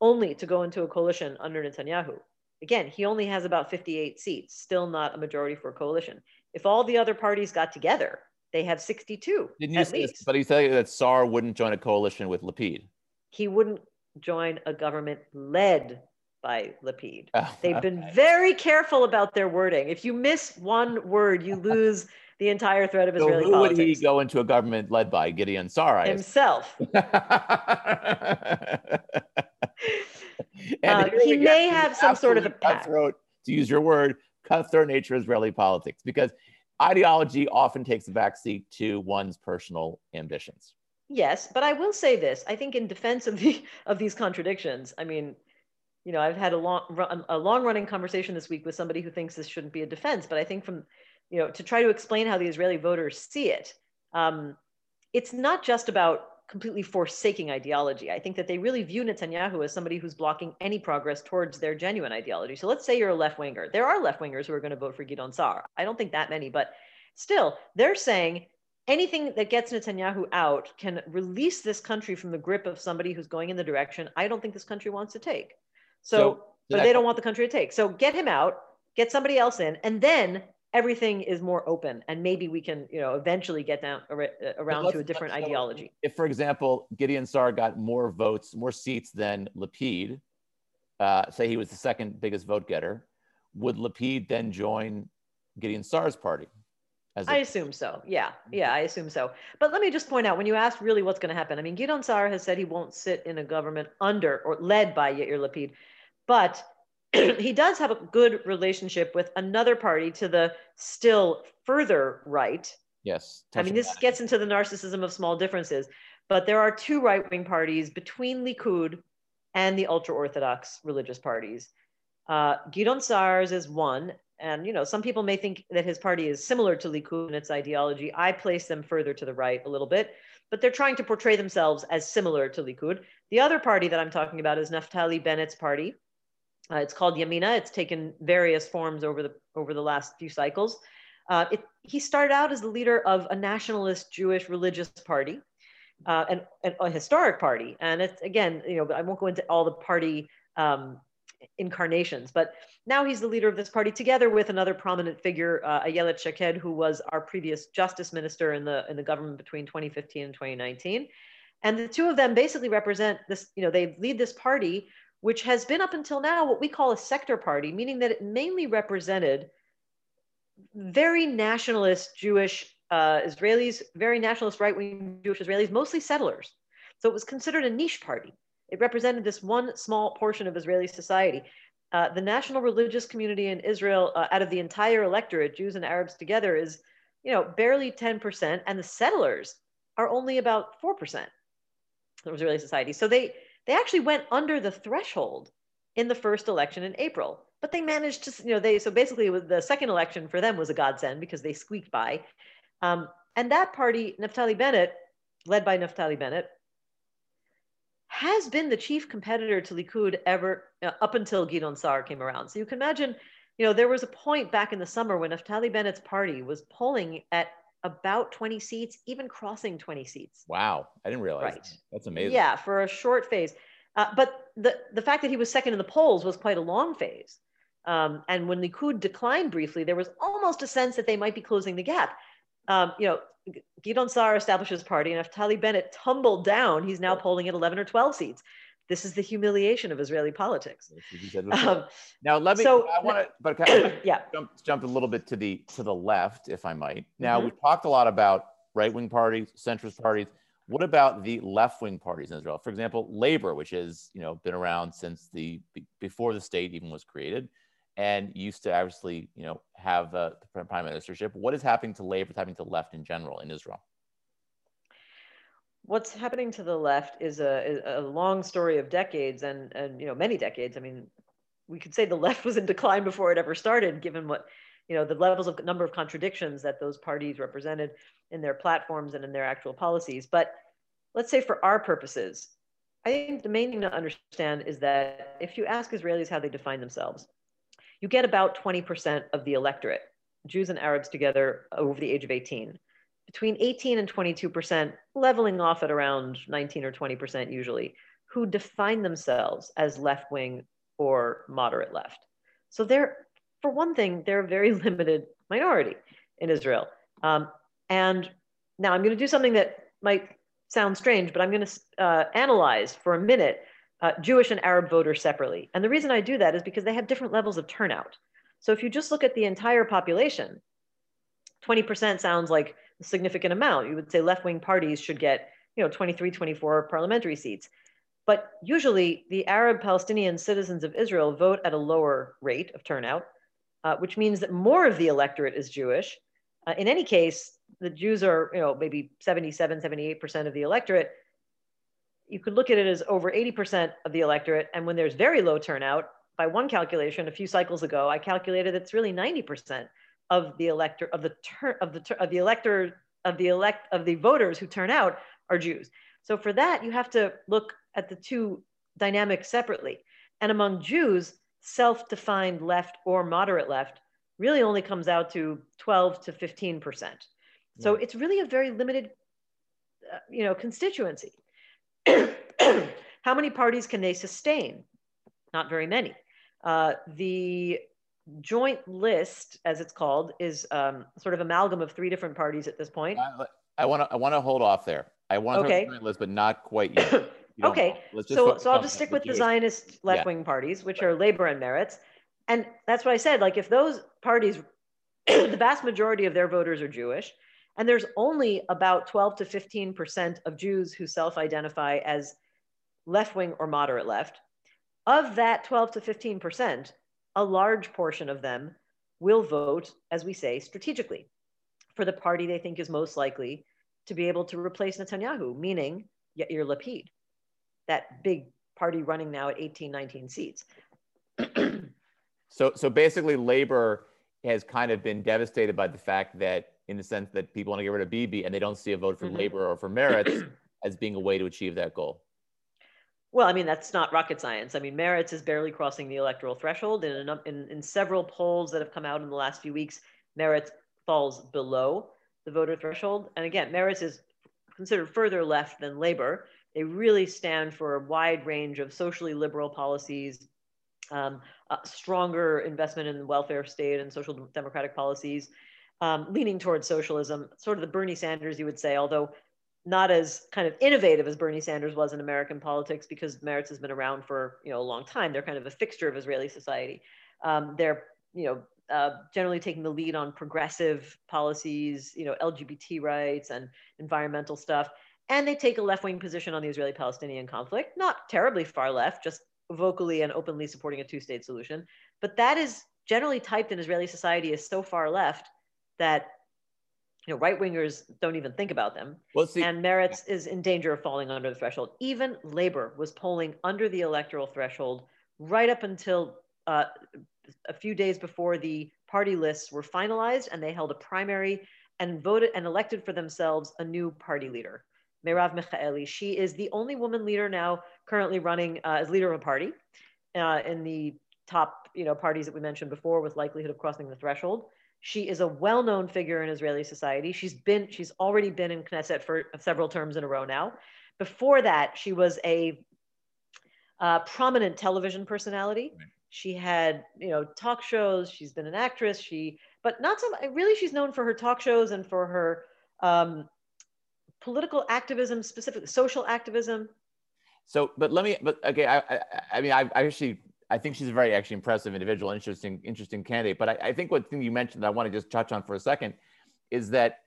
only to go into a coalition under Netanyahu. Again, he only has about 58 seats, still not a majority for a coalition. If all the other parties got together, they have 62 Didn't at least. This, but he said that Sa'ar wouldn't join a coalition with Lapid. He wouldn't join a government led by Lapid. Oh, They've okay. been very careful about their wording. If you miss one word, you lose the entire thread of Israeli so who politics. would he go into a government led by? Gideon Sa'ar. Himself. uh, he may have some sort of a cutthroat, to use your word, cutthroat nature of Israeli politics, because ideology often takes a backseat to one's personal ambitions. Yes, but I will say this: I think in defense of the of these contradictions, I mean, you know, I've had a long a long running conversation this week with somebody who thinks this shouldn't be a defense, but I think from you know to try to explain how the Israeli voters see it, um, it's not just about completely forsaking ideology. I think that they really view Netanyahu as somebody who's blocking any progress towards their genuine ideology. So let's say you're a left winger. There are left wingers who are going to vote for Gideon Sa'ar. I don't think that many, but still, they're saying anything that gets Netanyahu out can release this country from the grip of somebody who's going in the direction I don't think this country wants to take. So, so but they don't want the country to take. So get him out, get somebody else in, and then everything is more open and maybe we can you know eventually get down uh, around to a different ideology if for example gideon sa'ar got more votes more seats than lapid uh, say he was the second biggest vote getter would lapid then join gideon sa'ar's party I assume so. Yeah, yeah, I assume so. But let me just point out when you ask really what's going to happen. I mean, Gideon Sa'ar has said he won't sit in a government under or led by Yair Lapid, but he does have a good relationship with another party to the still further right. Yes. I mean, this gets into the narcissism of small differences, but there are two right wing parties between Likud and the ultra Orthodox religious parties. Uh, Gideon Sa'ar's is one. And, you know, some people may think that his party is similar to Likud in its ideology. I place them further to the right a little bit, but they're trying to portray themselves as similar to Likud. The other party that I'm talking about is Naftali Bennett's party, uh, it's called Yamina. It's taken various forms over the over the last few cycles. Uh, it, he started out as the leader of a nationalist Jewish religious party, uh, and, and, a historic party. And it's again, you know, I won't go into all the party um, incarnations, but now he's the leader of this party, together with another prominent figure, uh, Shaked, who was our previous justice minister in the in the government between 2015 and 2019. And the two of them basically represent this, you know, they lead this party which has been up until now what we call a sector party, meaning that it mainly represented very nationalist Jewish uh, Israelis, very nationalist right wing Jewish Israelis, mostly settlers. So it was considered a niche party. It represented this one small portion of Israeli society. Uh, the national religious community in Israel, uh, out of the entire electorate, Jews and Arabs together, is you know barely 10%, and the settlers are only about 4% of Israeli society. So they they actually went under the threshold in the first election in April. But they managed to, you know, they so basically the second election for them was a godsend because they squeaked by. Um, and that party, Naftali Bennett, led by Naftali Bennett, has been the chief competitor to Likud ever uh, up until Gideon Sa'ar came around. So you can imagine, you know, there was a point back in the summer when Naftali Bennett's party was polling at about 20 seats, even crossing 20 seats. Wow, I didn't realize. Right. That. That's amazing. Yeah, for a short phase. Uh, but the, the fact that he was second in the polls was quite a long phase. Um, and when Likud declined briefly, there was almost a sense that they might be closing the gap. Um, you know, Gideon Sa'ar establishes party, and Naftali Bennett tumbled down. He's now polling at 11 or 12 seats. This is the humiliation of Israeli politics. Um, now let me. So, I want to, but I yeah, jump, jump a little bit to the to the left, if I might. Now mm-hmm. we've talked a lot about right wing parties, centrist parties. What about the left wing parties in Israel? For example, Labor, which has you know been around since the before the state even was created, and used to obviously you know have uh, the prime ministership. What is happening to Labor? What's happening to left in general in Israel? What's happening to the left is a, a long story of decades and and you know many decades. I mean, we could say the left was in decline before it ever started, given what you know the levels of number of contradictions that those parties represented in their platforms and in their actual policies but let's say for our purposes i think the main thing to understand is that if you ask israelis how they define themselves you get about 20% of the electorate jews and arabs together over the age of 18 between 18 and 22% leveling off at around 19 or 20% usually who define themselves as left wing or moderate left so they're for one thing, they're a very limited minority in Israel. Um, and now I'm going to do something that might sound strange, but I'm going to uh, analyze for a minute uh, Jewish and Arab voters separately. And the reason I do that is because they have different levels of turnout. So if you just look at the entire population, 20% sounds like a significant amount. You would say left wing parties should get you know, 23, 24 parliamentary seats. But usually the Arab Palestinian citizens of Israel vote at a lower rate of turnout uh, which means that more of the electorate is Jewish. Uh, in any case, the Jews are, you know, maybe 77, 78% of the electorate. You could look at it as over 80% of the electorate. And when there's very low turnout, by one calculation a few cycles ago, I calculated it's really 90% of the elector of the turn of the of the elector of the elect of the voters who turn out are Jews. So for that, you have to look at the two dynamics separately. And among Jews, self-defined left or moderate left really only comes out to 12 to 15 percent. So yeah. it's really a very limited, uh, you know, constituency. How many parties can they sustain? Not very many. Uh, the joint list, as it's called, is um, sort of amalgam of three different parties at this point. I want to I want to hold off there. I want okay. to joint list, but not quite yet. okay, so so I'll just stick with the Zionist left wing yeah. parties, which are Labor and Meretz, and that's what I said. Like if those parties, the vast majority of their voters are Jewish, and there's only about 12 to 15 percent of Jews who self-identify as left wing or moderate left. Of that 12 to 15 percent, a large portion of them will vote, as we say, strategically for the party they think is most likely to be able to replace Netanyahu, meaning Yair Lapid that big party running now at 18, 19 seats. so, so basically, labor has kind of been devastated by the fact that, in the sense that people want to get rid of Bibi and they don't see a vote for mm-hmm. labor or for Meretz as being a way to achieve that goal. Well, I mean, that's not rocket science. I mean, Meretz is barely crossing the electoral threshold. In, in, in several polls that have come out in the last few weeks, Meretz falls below the voter threshold. And again, Meretz is considered further left than Labor. They really stand for a wide range of socially liberal policies, um, stronger investment in the welfare state and social democratic policies, um, leaning towards socialism, sort of the Bernie Sanders, you would say, although not as kind of innovative as Bernie Sanders was in American politics because Meretz has been around for you know a long time. They're kind of a fixture of Israeli society. Um, they're you know uh, generally taking the lead on progressive policies, you know, LGBT rights and environmental stuff. And they take a left wing position on the Israeli Palestinian conflict, not terribly far left, just vocally and openly supporting a two state solution. But that is generally typed in Israeli society as so far left that you know right wingers don't even think about them. Well, see, and Meretz is in danger of falling under the threshold. Even Labor was polling under the electoral threshold right up until uh, a few days before the party lists were finalized, and they held a primary and voted and elected for themselves a new party leader, Merav Michaeli. She is the only woman leader now currently running uh, as leader of a party uh, in the top you know parties that we mentioned before with likelihood of crossing the threshold. She is a well-known figure in Israeli society. She's been she's already been in Knesset for several terms in a row now. Before that, she was a uh, prominent television personality. Right. She had, you know, talk shows. She's been an actress. She, but not so. Really, she's known for her talk shows and for her um, political activism, specifically social activism. So, but let me. But okay, I, I, I mean, I, I actually, I think she's a very actually impressive individual, interesting, interesting candidate. But I, I think what thing you mentioned that I want to just touch on for a second is that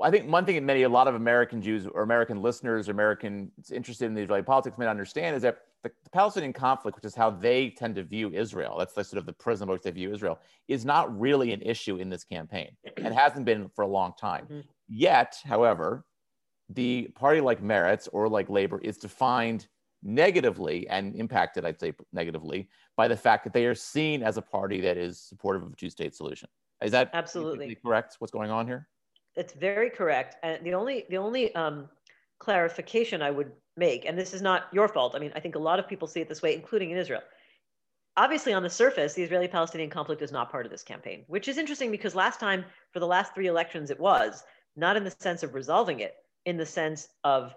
I think one thing that many, a lot of American Jews or American listeners, or Americans interested in the Israeli politics may not understand is that the, the, Palestinian conflict, which is how they tend to view Israel, that's the sort of the prism which they view Israel, is not really an issue in this campaign and hasn't been for a long time. Mm-hmm. Yet, however, the party like Meretz or like Labor is defined negatively and impacted, I'd say negatively, by the fact that they are seen as a party that is supportive of a two state solution. Is that absolutely correct? What's going on here? It's very correct. And the only the only um, clarification I would make, and this is not your fault. I mean, I think a lot of people see it this way, including in Israel. Obviously, on the surface, the Israeli Palestinian conflict is not part of this campaign, which is interesting because last time, for the last three elections, it was not in the sense of resolving it, in the sense of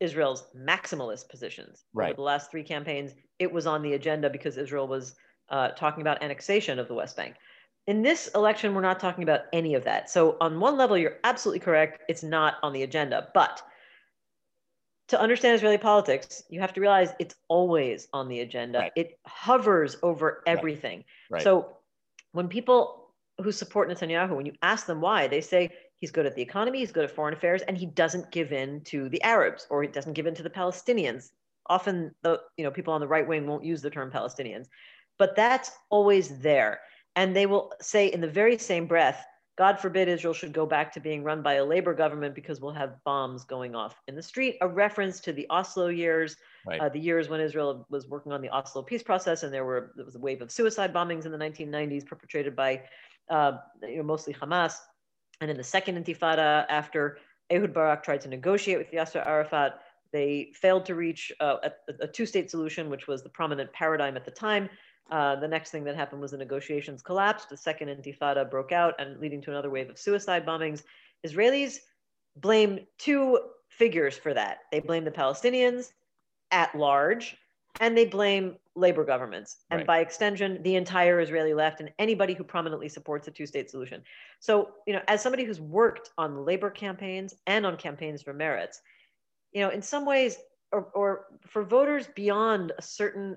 Israel's maximalist positions. Right. Over the last three campaigns, it was on the agenda because Israel was uh, talking about annexation of the West Bank. In this election, we're not talking about any of that. So, on one level, you're absolutely correct. It's not on the agenda. But to understand Israeli politics, you have to realize it's always on the agenda. Right. It hovers over everything. Right. Right. So when people who support Netanyahu, when you ask them why, they say he's good at the economy, he's good at foreign affairs, and he doesn't give in to the Arabs or he doesn't give in to the Palestinians. Often the you know people on the right wing won't use the term Palestinians, but that's always there. And they will say in the very same breath, God forbid Israel should go back to being run by a labor government because we'll have bombs going off in the street. A reference to the Oslo years, right. uh, the years when Israel was working on the Oslo peace process, and there were there was a wave of suicide bombings in the 1990s perpetrated by, uh, you know, mostly Hamas. And in the second Intifada, after Ehud Barak tried to negotiate with Yasser Arafat, they failed to reach uh, a, a two-state solution, which was the prominent paradigm at the time. Uh, the next thing that happened was the negotiations collapsed. The second intifada broke out and leading to another wave of suicide bombings. Israelis blame two figures for that. They blame the Palestinians at large, and they blame labor governments, and right. by extension, the entire Israeli left and anybody who prominently supports a two-state solution. So, you know, as somebody who's worked on labor campaigns and on campaigns for Meretz, you know, in some ways, or, or for voters beyond a certain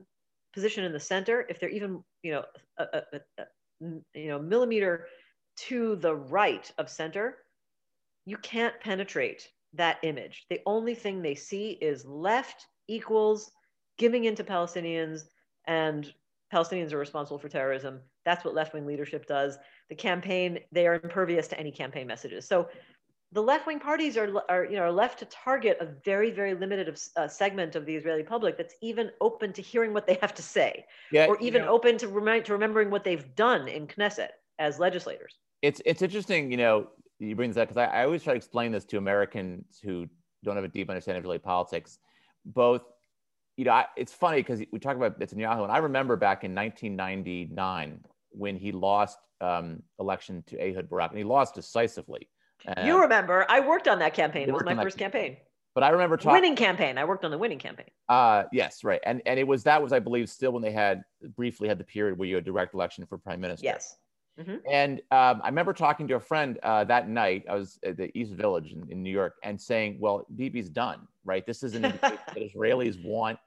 position in the center, if they're even, you know, a, a, a, you know, millimeter to the right of center, you can't penetrate that image. The only thing they see is left equals giving into Palestinians and Palestinians are responsible for terrorism. That's what left wing leadership does. The campaign, they are impervious to any campaign messages. So the left-wing parties are, are, you know, are left to target a very, very limited uh, segment of the Israeli public that's even open to hearing what they have to say, yeah, or even you know, open to, remind, to remembering what they've done in Knesset as legislators. It's it's interesting, you know, you bring this up because I, I always try to explain this to Americans who don't have a deep understanding of Israeli politics. Both, you know, I, it's funny because we talk about Netanyahu, and I remember back in 1999 when he lost um, election to Ehud Barak, and he lost decisively you remember, I worked on that campaign. It was my first campaign. But I remember talking winning campaign. I worked on the winning campaign. Uh yes, right. And and it was that was I believe still when they had briefly had the period where you had direct election for prime minister. Yes. Mm-hmm. And um, I remember talking to a friend uh, that night. I was at the East Village in, in New York, and saying, "Well, Bibi's done, right? This is an indication that Israelis want,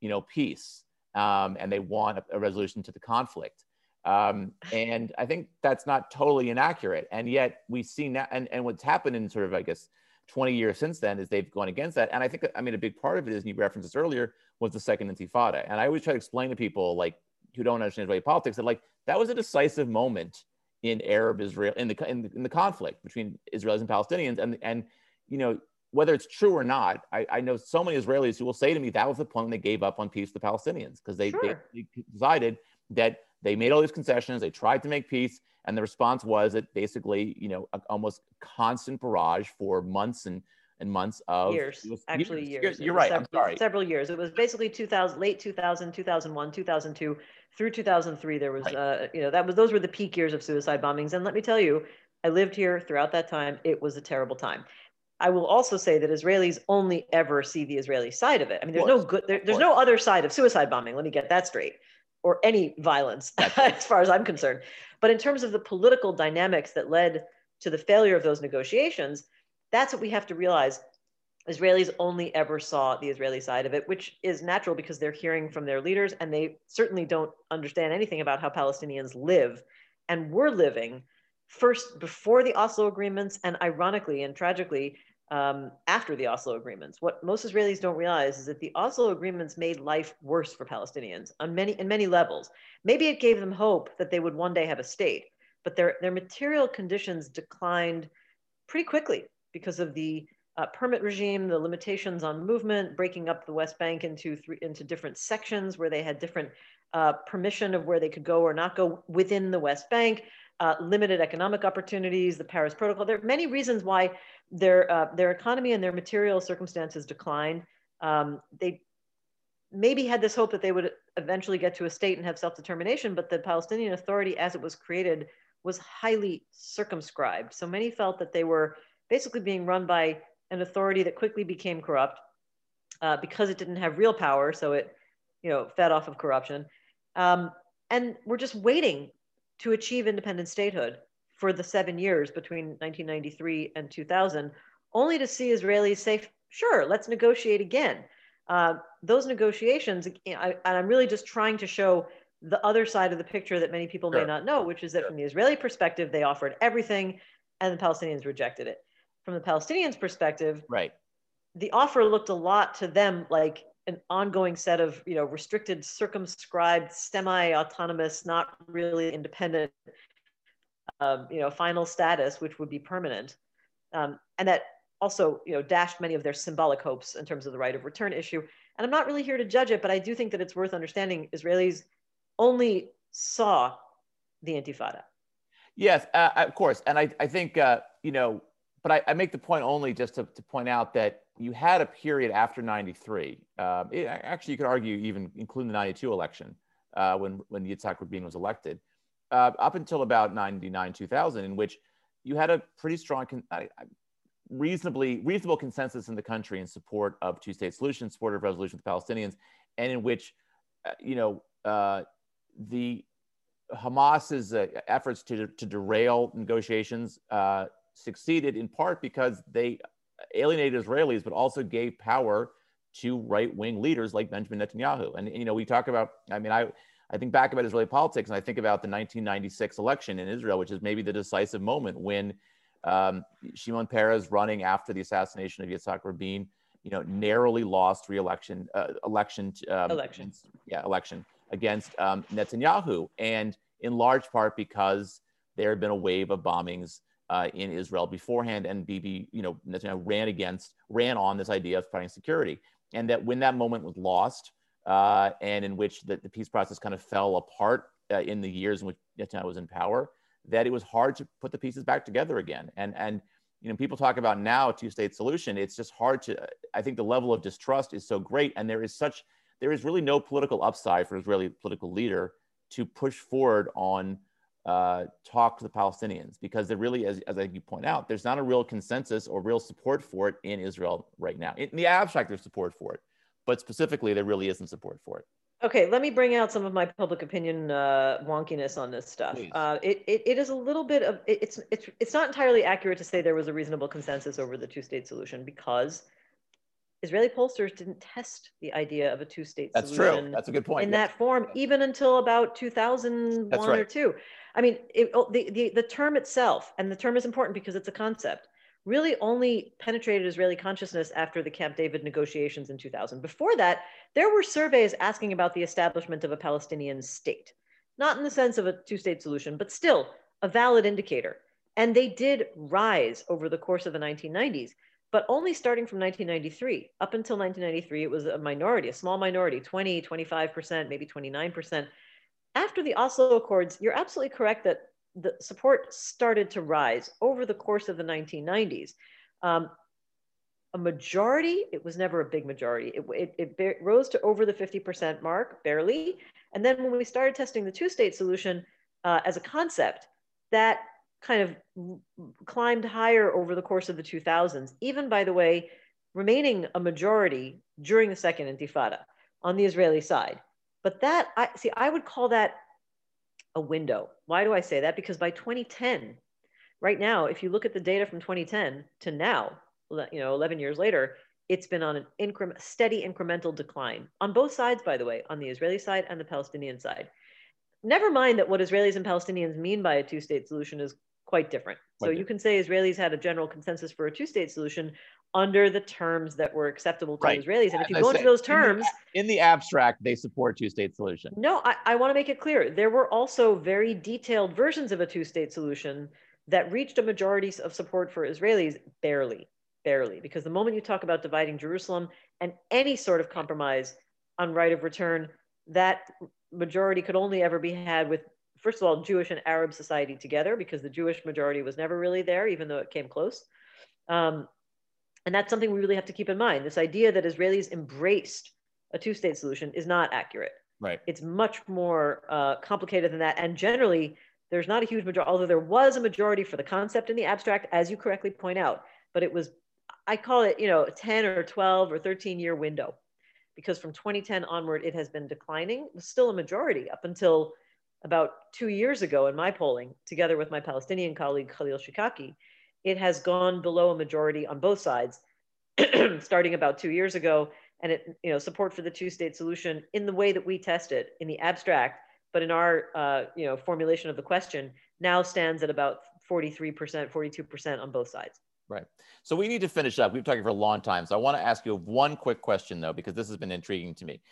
you know, peace, um, and they want a, a resolution to the conflict." Um, and I think that's not totally inaccurate. And yet we see now, and, and what's happened in sort of, I guess, 20 years since then is they've gone against that. And I think, I mean, a big part of it is, and you referenced this earlier, was the second intifada. And I always try to explain to people like who don't understand Israeli politics that like that was a decisive moment in Arab Israel in the in the, in the conflict between Israelis and Palestinians. And and you know whether it's true or not, I, I, know so many Israelis who will say to me that was the point when they gave up on peace with the Palestinians because they, sure. they, they decided that they made all these concessions, they tried to make peace, and the response was that basically, you know, a, almost constant barrage for months and and months of years, actually years. years. You're, you're right. Several, I'm sorry. Several years. It was basically 2000, late 2000, 2001, 2002 through 2003. There was, right. uh, you know, that was those were the peak years of suicide bombings. And let me tell you, I lived here throughout that time. It was a terrible time. I will also say that Israelis only ever see the Israeli side of it. I mean, there's no good, there, there's no other side of suicide bombing. Let me get that straight or any violence as far as I'm concerned. But in terms of the political dynamics that led to the failure of those negotiations, that's what we have to realize. Israelis only ever saw the Israeli side of it, which is natural because they're hearing from their leaders and they certainly don't understand anything about how Palestinians live. And we're living first before the Oslo agreements and ironically and tragically um, after the Oslo agreements. What most Israelis don't realize is that the Oslo agreements made life worse for Palestinians on many in many levels. Maybe it gave them hope that they would one day have a state, but their their material conditions declined pretty quickly because of the uh, permit regime, the limitations on movement, breaking up the West Bank into three, into different sections where they had different uh, permission of where they could go or not go within the West Bank, uh, limited economic opportunities, the Paris Protocol. There are many reasons why their uh, their economy and their material circumstances declined. Um, they maybe had this hope that they would eventually get to a state and have self-determination, but the Palestinian Authority, as it was created, was highly circumscribed. So many felt that they were basically being run by an authority that quickly became corrupt uh, because it didn't have real power. So it, you know, fed off of corruption, um, and we're just waiting to achieve independent statehood for the seven years between 1993 and 2000, only to see Israelis say, sure, let's negotiate again. Uh, those negotiations, I, and I'm really just trying to show the other side of the picture that many people sure. may not know, which is that sure. from the Israeli perspective, they offered everything and the Palestinians rejected it. From the Palestinians' perspective, right, the offer looked a lot to them like an ongoing set of you know restricted, circumscribed, semi-autonomous, not really independent um, you know, final status, which would be permanent. Um, and that also, you know, dashed many of their symbolic hopes in terms of the right of return issue. And I'm not really here to judge it, but I do think that it's worth understanding Israelis only saw the Intifada. Yes, uh, of course. And I, I think, uh, you know, but I, I, make the point only just to, to, point out that you had a period after 93. Um, it, actually, you could argue even including the 92 election uh, when, when Yitzhak Rabin was elected, uh, up until about 99, 2000, in which you had a pretty strong, reasonably reasonable consensus in the country in support of two-state solution, support of resolution with the Palestinians, and in which, uh, you know, uh, the Hamas's uh, efforts to, to derail negotiations uh, succeeded in part because they alienated Israelis, but also gave power to right-wing leaders like Benjamin Netanyahu. And you know, we talk about. I mean, I I think back about Israeli politics and I think about the 1996 election in Israel, which is maybe the decisive moment when um, Shimon Peres running after the assassination of Yitzhak Rabin, you know, narrowly lost re-election, uh, election, um, election, against, yeah, election against um, Netanyahu, and in large part because there had been a wave of bombings uh, in Israel beforehand, and Bibi, you know, Netanyahu ran against, ran on this idea of fighting security, and that when that moment was lost, uh, and in which the, the, peace process kind of fell apart uh, in the years in which Netanyahu was in power, that it was hard to put the pieces back together again. And, and you know, people talk about now a two-state solution. It's just hard to. I think the level of distrust is so great, and there is such there is really no political upside for Israeli political leader to push forward on uh, talk to the Palestinians because there really, as, as you point out, there's not a real consensus or real support for it in Israel right now. In the abstract, there's support for it, but specifically, there really isn't support for it. Okay, let me bring out some of my public opinion uh, wonkiness on this stuff. Uh, it, it, it is a little bit of it, it's it's it's not entirely accurate to say there was a reasonable consensus over the two-state solution because Israeli pollsters didn't test the idea of a two-state That's solution. true. That's a good point. In Yes. that form, even until about 2001 or right. two. I mean, it, oh, the, the, the term itself, and the term is important because it's a concept, really only penetrated Israeli consciousness after the Camp David negotiations in 2000. Before that, there were surveys asking about the establishment of a Palestinian state, not in the sense of a two state solution, but still a valid indicator. And they did rise over the course of the 1990s, but only starting from 1993. Up until 1993, it was a minority, a small minority, 20, 25%, maybe 29%. After the Oslo Accords, you're absolutely correct that the support started to rise over the course of the 1990s. Um, a majority, it was never a big majority. It, it, it rose to over the 50% mark, barely. And then when we started testing the two state solution uh, as a concept, that kind of climbed higher over the course of the 2000s, even by the way, remaining a majority during the second intifada on the Israeli side. But that, I see, I would call that a window. Why do I say that? Because by 2010, right now, if you look at the data from 2010 to now, you know, 11 years later, it's been on an increment, steady incremental decline on both sides, by the way, on the Israeli side and the Palestinian side. Never mind that what Israelis and Palestinians mean by a two state solution is quite different. So Quite you can say Israelis had a general consensus for a two state solution under the terms that were acceptable to Right. Israelis. And if you I go into said, those in the terms, In the abstract, they support two-state solution. no, I, I want to make it clear. There were also very detailed versions of a two state solution that reached a majority of support for Israelis, barely, barely. Because the moment you talk about dividing Jerusalem and any sort of compromise on right of return, that majority could only ever be had with, first of all, Jewish and Arab society together, because the Jewish majority was never really there, even though it came close. Um, and that's something we really have to keep in mind. This idea that Israelis embraced a two state solution is not accurate Right. it's much more uh, complicated than that. And generally, there's not a huge majority, although there was a majority for the concept in the abstract, as you correctly point out. But it was, I call it, you know, a 10 or 12 or 13 year window, because from 2010 onward, it has been declining. It was still a majority up until about two years ago in my polling, together with my Palestinian colleague Khalil Shikaki. It has gone below a majority on both sides, starting about two years ago and it you know support for the two state solution in the way that we test it in the abstract but in our uh, you know formulation of the question now stands at about 43% 42% on both sides Right. So we need to finish up. We've been talking for a long time. So I want to ask you one quick question though, because this has been intriguing to me.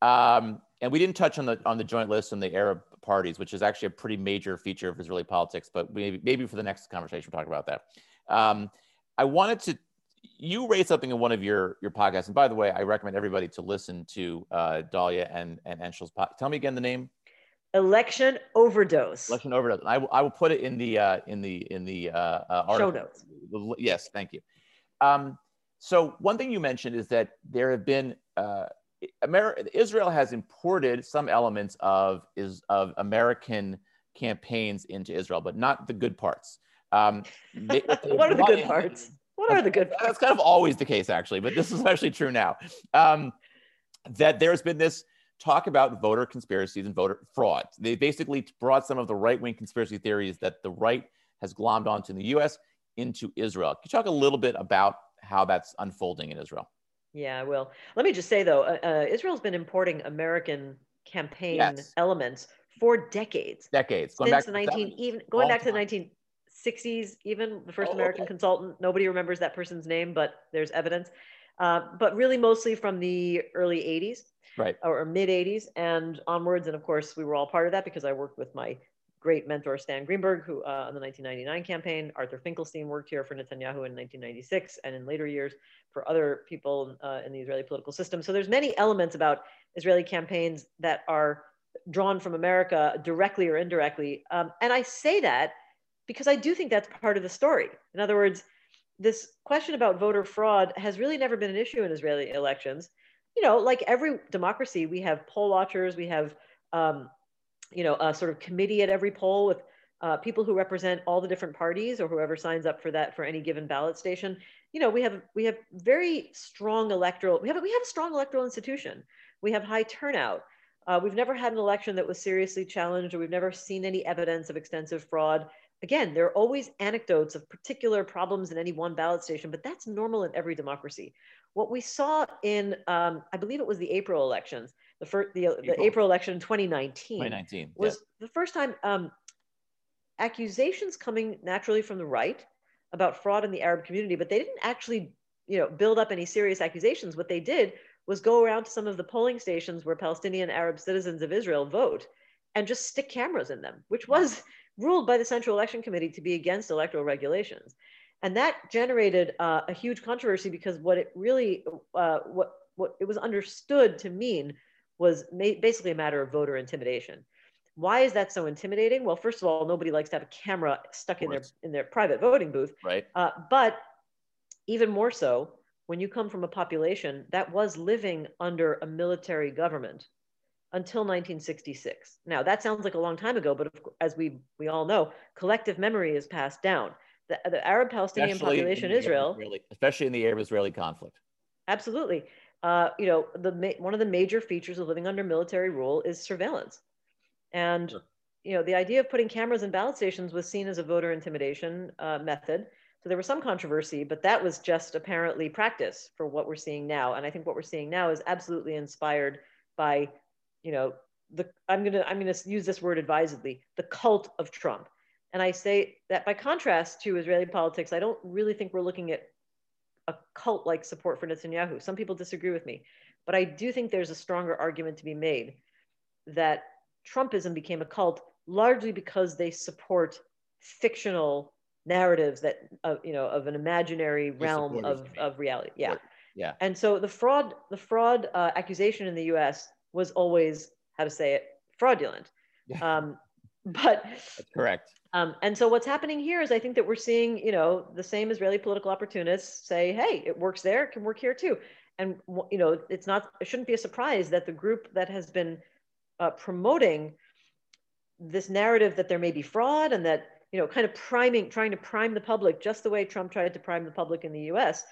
Um, and we didn't touch on the on the joint list and the Arab parties, which is actually a pretty major feature of Israeli politics. But maybe maybe for the next conversation, we'll talk about that. Um, I wanted to. You raised something in one of your your podcasts, and by the way, I recommend everybody to listen to uh, Dahlia and and Anshel's pod. Tell me again the name. election overdose Election overdose. I will, I will put it in the uh, in the in the uh, uh, show notes Yes, thank you. Um, so one thing you mentioned is that there have been uh, Ameri- Israel has imported some elements of is of American campaigns into Israel, but not the good parts. Um, they what are the good in- parts what are the good parts? That's kind of always the case, actually, but this is actually true now. Um, that there's been this talk about voter conspiracies and voter fraud. They basically brought some of the right wing conspiracy theories that the right has glommed onto in the US into Israel. Can you talk a little bit about how that's unfolding in Israel? Yeah i will let me just say though uh, uh, israel's been importing american campaign Yes. elements for decades Decades, going since back the to 19 70s. even going back to the 1960s even the first Oh, american okay. consultant nobody remembers that person's name but there's evidence uh, but really mostly from the early 80s Right. or mid 80s and onwards and of course we were all part of that because i worked with my great mentor stan greenberg who uh, on the 1999 campaign arthur finkelstein worked here for netanyahu in 1996 and in later years for other people uh, in the israeli political system so there's many elements about israeli campaigns that are drawn from America directly or indirectly. Um, and I say that because I do think that's part of the story. In other words, this question about voter fraud has really never been an issue in Israeli elections. You know, like every democracy, we have poll watchers, we have, um, you know, a sort of committee at every poll with uh, people who represent all the different parties or whoever signs up for that for any given ballot station. You know, we have we have very strong electoral. We have we have a strong electoral institution. We have high turnout. Uh, we've never had an election that was seriously challenged, or we've never seen any evidence of extensive fraud. Again, there are always anecdotes of particular problems in any one ballot station, but that's normal in every democracy. What we saw in, um, I believe it was the April elections, the first, the, April. the April election in 2019, 2019 was the first time um, accusations coming naturally from the right about fraud in the Arab community, but they didn't actually, you know, build up any serious accusations. What they did was go around to some of the polling stations where Palestinian Arab citizens of Israel vote and just stick cameras in them, which was ruled by the Central Election Committee to be against electoral regulations. And that generated uh, a huge controversy because what it really, uh, what, what it was understood to mean was basically a matter of voter intimidation. Why is that so intimidating? Well, first of all, nobody likes to have a camera stuck in their in their private voting booth. Right. Uh, but even more so, when you come from a population that was living under a military government until 1966. Now that sounds like a long time ago, but as we we all know, collective memory is passed down. The, the Arab Palestinian population in Israel, Israeli, especially in the Arab-Israeli conflict. Absolutely. Uh, you know, the one of the major features of living under military rule is surveillance. And you know, the idea of putting cameras in ballot stations was seen as a voter intimidation uh, method. So there was some controversy, but that was just apparently practice for what we're seeing now. And I think what we're seeing now is absolutely inspired by, you know, the I'm gonna I'm gonna use this word advisedly, the cult of Trump. And I say that by contrast to Israeli politics, I don't really think we're looking at a cult like support for Netanyahu. Some people disagree with me, but I do think there's a stronger argument to be made that Trumpism became a cult largely because they support fictional narratives that uh, you know of an imaginary realm of, of reality. Yeah. Yeah. And so the fraud the fraud uh, accusation in the us was always how to say it fraudulent. Yeah. um, but That's correct. um, and so what's happening here is i think that we're seeing you know the same israeli political opportunists say hey it works there it can work here too. And you know it's not it shouldn't be a surprise that the group that has been uh, promoting this narrative that there may be fraud and that you know kind of priming trying to prime the public just the way trump tried to prime the public in the us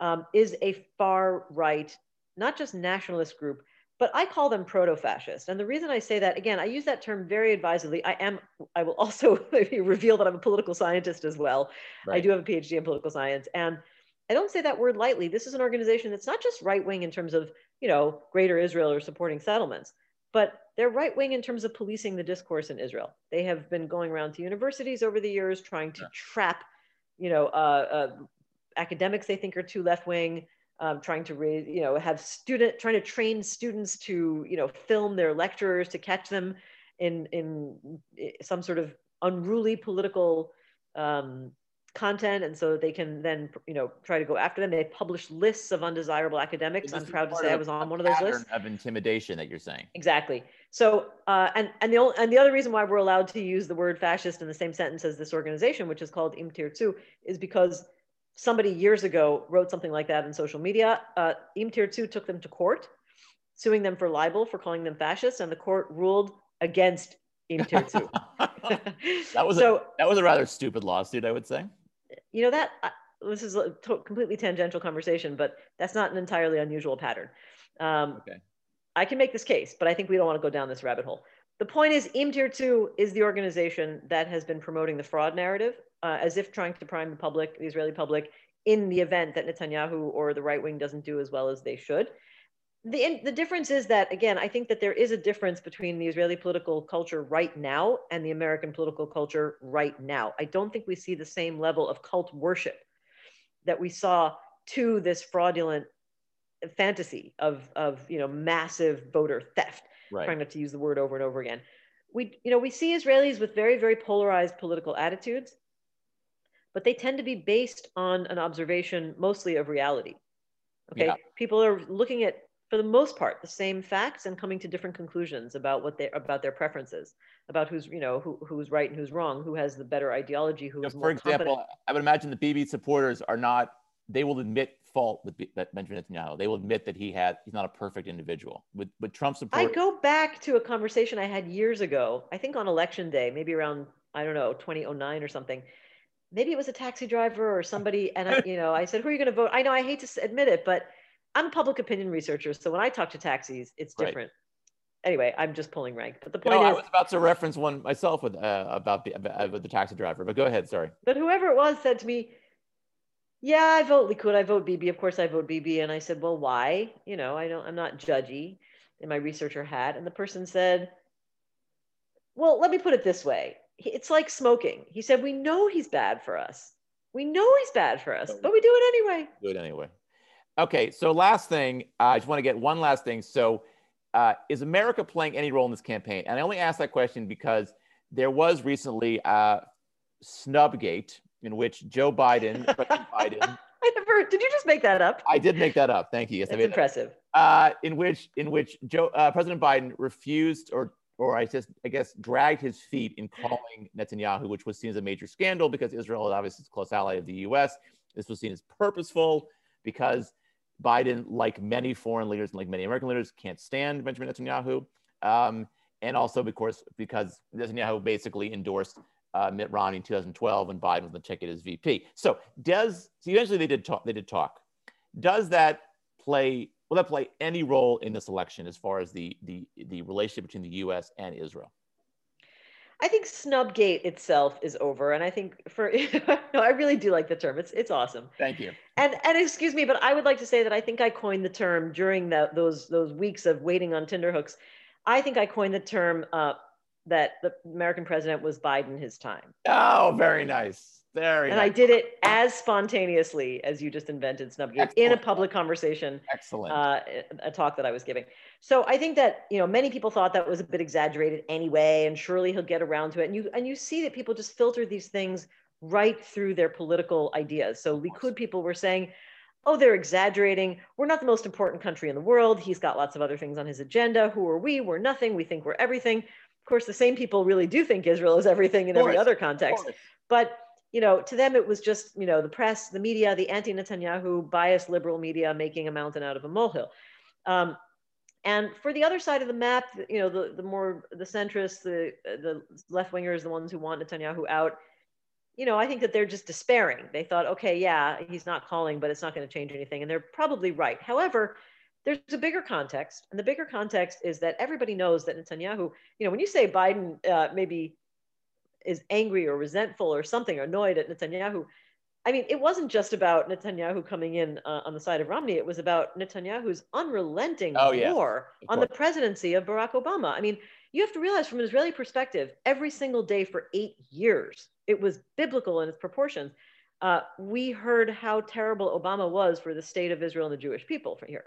um, is a far right not just nationalist group but i call them proto-fascist and the reason i say that again i use that term very advisedly i am i will also reveal that i'm a political scientist as well right. i do have a phd in political science and i don't say that word lightly this is an organization that's not just right wing in terms of you know greater israel or supporting settlements but they're right wing in terms of policing the discourse in Israel. They have been going around to universities over the years trying to yeah. trap, you know, uh, uh, academics they think are too left wing, um, trying to raise, you know, have student trying to train students to, you know, film their lecturers to catch them in in some sort of unruly political um, content. And so they can then you know try to go after them. They publish lists of undesirable academics. I'm proud to say i was on one of those lists. of intimidation that you're saying? Exactly. So uh, and and the only, and the other reason why we're allowed to use the word fascist in the same sentence as this organization which is called im tirtzu is because somebody years ago wrote something like that in social media uh, im tirtzu took them to court suing them for libel for calling them fascists and the court ruled against im tirtzu that was so, a, that was a rather stupid lawsuit i would say you know that uh, this is a to- completely tangential conversation, but that's not an entirely unusual pattern. Um, okay. I can make this case, but I think we don't want to go down this rabbit hole. The point is, Im Tirtzu is the organization that has been promoting the fraud narrative uh, as if trying to prime the public, the Israeli public, in the event that Netanyahu or the right wing doesn't do as well as they should the, the difference is that, again, I think that there is a difference between the Israeli political culture right now and the American political culture right now. I don't think we see the same level of cult worship that we saw to this fraudulent fantasy of, of you know, massive voter theft. Right. Trying not to use the word over and over again. We, you know, we see Israelis with very, very polarized political attitudes, but they tend to be based on an observation mostly of reality. Okay, yeah. people are looking at for the most part the same facts and coming to different conclusions about what they about their preferences about who's you know who, who's right and who's wrong who has the better ideology who is for example competent. i would imagine the Bibi supporters are not they will admit fault with benjamin netanyahu they will admit that he had he's not a perfect individual with with trump support i go back to a conversation i had years ago i think on election day maybe around i don't know 2009 or something maybe it was a taxi driver or somebody and i you know i said who are you going to vote i know i hate to admit it but I'm a public opinion researcher, so when I talk to taxis, it's different. Right. Anyway, I'm just pulling rank. But the point know, is, I was about to reference one myself with uh, about the about the taxi driver, but go ahead. Sorry. But whoever it was said to me, yeah, I vote Likud, I vote Bibi. Of course, I vote Bibi." And I said, well, why? You know, I don't, I'm not judgy in my researcher hat. And the person said, well, let me put it this way. It's like smoking. He said, we know he's bad for us. We know he's bad for us, but we do it anyway. Do it anyway. Okay, so last thing, uh, I just want to get one last thing. So, uh, is America playing any role in this campaign? And I only ask that question because there was recently uh, Snubgate, in which Joe Biden, President Biden. I never. Did you just make that up? I did make that up. Thank you. Yes, That's impressive. Uh, in which, in which Joe, uh, President Biden refused, or, or I just, I guess, dragged his feet in calling Netanyahu, which was seen as a major scandal because Israel is obviously a close ally of the U.S. This was seen as purposeful because Biden, like many foreign leaders and like many American leaders, can't stand Benjamin Netanyahu. Um, and also, of course, because Netanyahu basically endorsed uh, Mitt Romney in 2012 when Biden was the ticket as VP. So does so eventually they did talk. They did talk. Does that play? Will that play any role in this election as far as the the the relationship between the U.S. and Israel? I think Snubgate itself is over, and I think for no, I really do like the term. It's it's awesome. Thank you. And and excuse me, but I would like to say that I think I coined the term during the, those those weeks of waiting on Tinder hooks. I think I coined the term uh, that the American president was Biden his time. Oh, very nice. Very and nice. I did it as spontaneously as you just invented Snubgate in a public conversation. Excellent. Uh, a talk that I was giving. So I think that you know many people thought that was a bit exaggerated anyway, and surely he'll get around to it. And you and you see that people just filter these things right through their political ideas. So Likud people were saying, oh, they're exaggerating. We're not the most important country in the world. He's got lots of other things on his agenda. Who are we? We're nothing. We think we're everything. Of course, the same people really do think Israel is everything in every other context. But you know, to them it was just you know the press, the media, the anti-Netanyahu biased liberal media making a mountain out of a molehill. Um, and for the other side of the map, you know, the, the more the centrists, the the left wingers, the ones who want Netanyahu out, you know, I think that they're just despairing. They thought, okay, yeah, he's not calling, but it's not going to change anything, and they're probably right. However, there's a bigger context, and the bigger context is that everybody knows that Netanyahu, you know, when you say Biden uh, maybe is angry or resentful or something, or annoyed at Netanyahu, I mean, it wasn't just about Netanyahu coming in uh, on the side of Romney. It was about Netanyahu's unrelenting oh, yes. war on the presidency of Barack Obama. I mean, you have to realize from an Israeli perspective, every single day for eight years, it was biblical in its proportions. Uh, we heard how terrible Obama was for the state of Israel and the Jewish people from here